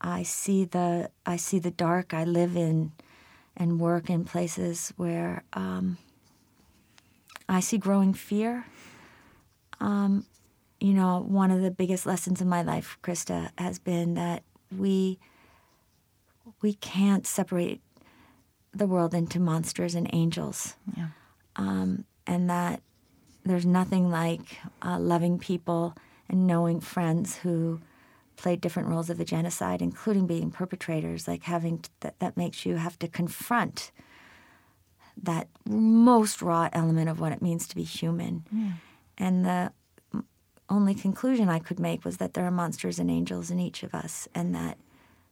I see the I see the dark. I live in and work in places where um, I see growing fear. Um, you know, one of the biggest lessons in my life, Krista, has been that we we can't separate the world into monsters and angels. Yeah. Um, and that there's nothing like uh, loving people and knowing friends who played different roles of the genocide, including being perpetrators, like having t- that, that makes you have to confront that most raw element of what it means to be human. And the only conclusion I could make was that there are monsters and angels in each of us, and that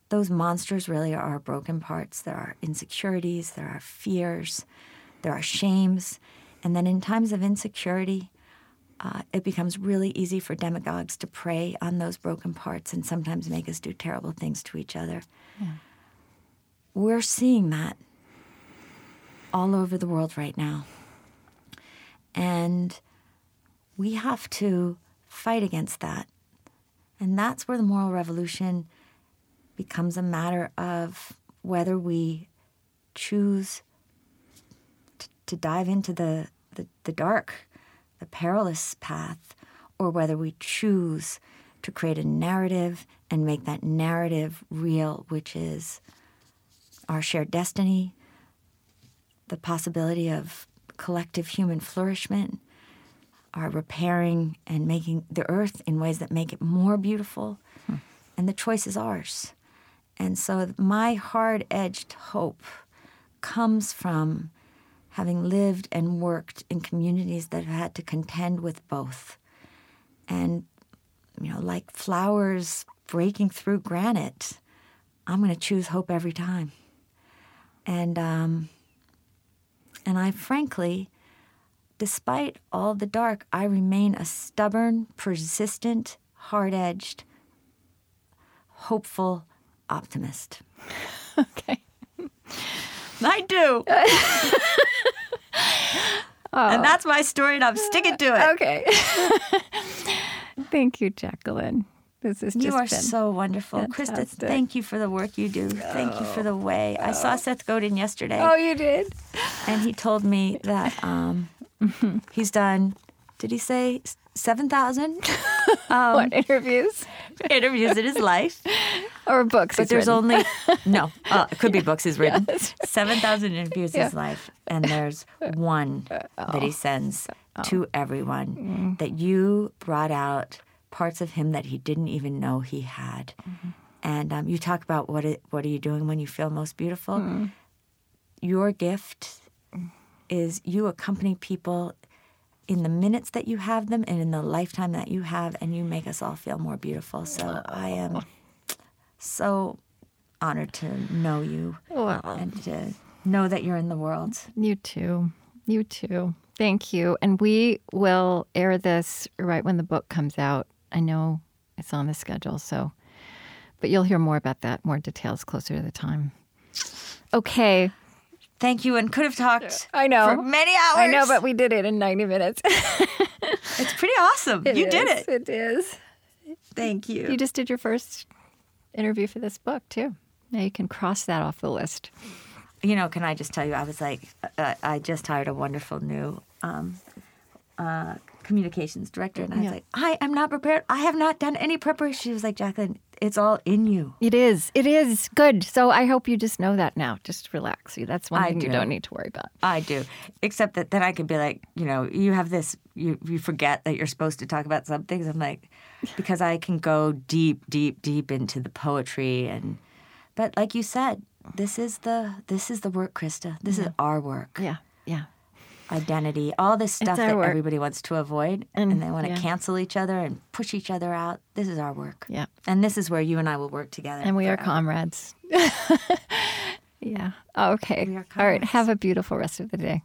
those monsters really are our broken parts. There are insecurities, there are fears, there are shames. And then in times of insecurity, uh, it becomes really easy for demagogues to prey on those broken parts and sometimes make us do terrible things to each other. We're seeing that all over the world right now. And we have to fight against that. And that's where the moral revolution becomes a matter of whether we choose t- to dive into the, the, the dark, the perilous path, or whether we choose to create a narrative and make that narrative real, which is our shared destiny, the possibility of collective human flourishment, our repairing and making the earth in ways that make it more beautiful. Hmm. And the choice is ours. And so my hard edged hope comes from having lived and worked in communities that have had to contend with both. And, you know, like flowers breaking through granite, I'm going to choose hope every time. And, um, and I frankly, despite all the dark, I remain a stubborn, persistent, hard edged, hopeful optimist. <laughs> Okay. I do. <laughs> And that's my story, and I'm sticking to it. Okay. <laughs> Thank you, Jacqueline. This is You just are so wonderful. Krista, thank you for the work you do. Thank you for the way. I saw Seth Godin yesterday, Oh, you did? and he told me <laughs> that um, he's done, did he say 7,000 what interviews interviews in his life? Or books? But there's written? only, <laughs> no, uh, it could be books he's written. Yes. 7,000 interviews in his life, and there's <laughs> uh, one uh, that he oh. sends oh. to everyone mm-hmm. that you brought out parts of him that he didn't even know he had. Mm-hmm. And um, you talk about what it, what are you doing when you feel most beautiful? Mm-hmm. Your gift is you accompany people in the minutes that you have them and in the lifetime that you have, and you make us all feel more beautiful. So I am oh. So honored to know you Well, and to know that you're in the world. you too. You too. Thank you. And we will air this right when the book comes out. I know it's on the schedule, so, but you'll hear more about that, more details closer to the time. Okay. Thank you, and could have talked. I know. for many hours. I know, but we did it in 90 minutes. <laughs> it's pretty awesome. you did it. It is. Thank you. You just did your first interview for this book, too. Now you can cross that off the list. You know, can I just tell you? I was like, uh, I just hired a wonderful new um, uh, communications director, and I was Yeah. like, I am not prepared. I have not done any preparation. She was like, Jacqueline, it's all in you. It is. It is good. So I hope you just know that now. Just relax. See, That's one I thing you do. don't need to worry about. I do, except that then I could be like, you know, you have this. You you forget that you're supposed to talk about some things. I'm like, because I can go deep, deep, deep into the poetry and, but like you said, this is the this is the work, Krista. This is our work. Yeah. Yeah. identity, all this stuff that work. everybody wants to avoid, and, And- they want to yeah. cancel each other and push each other out. This is our work. Yeah. And this is where you and I will work together. And we are comrades. <laughs> yeah. Okay. Are All right. Have a beautiful rest of the day.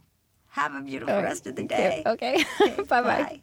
Have a beautiful rest of the day. Okay. <laughs> Bye bye. Bye.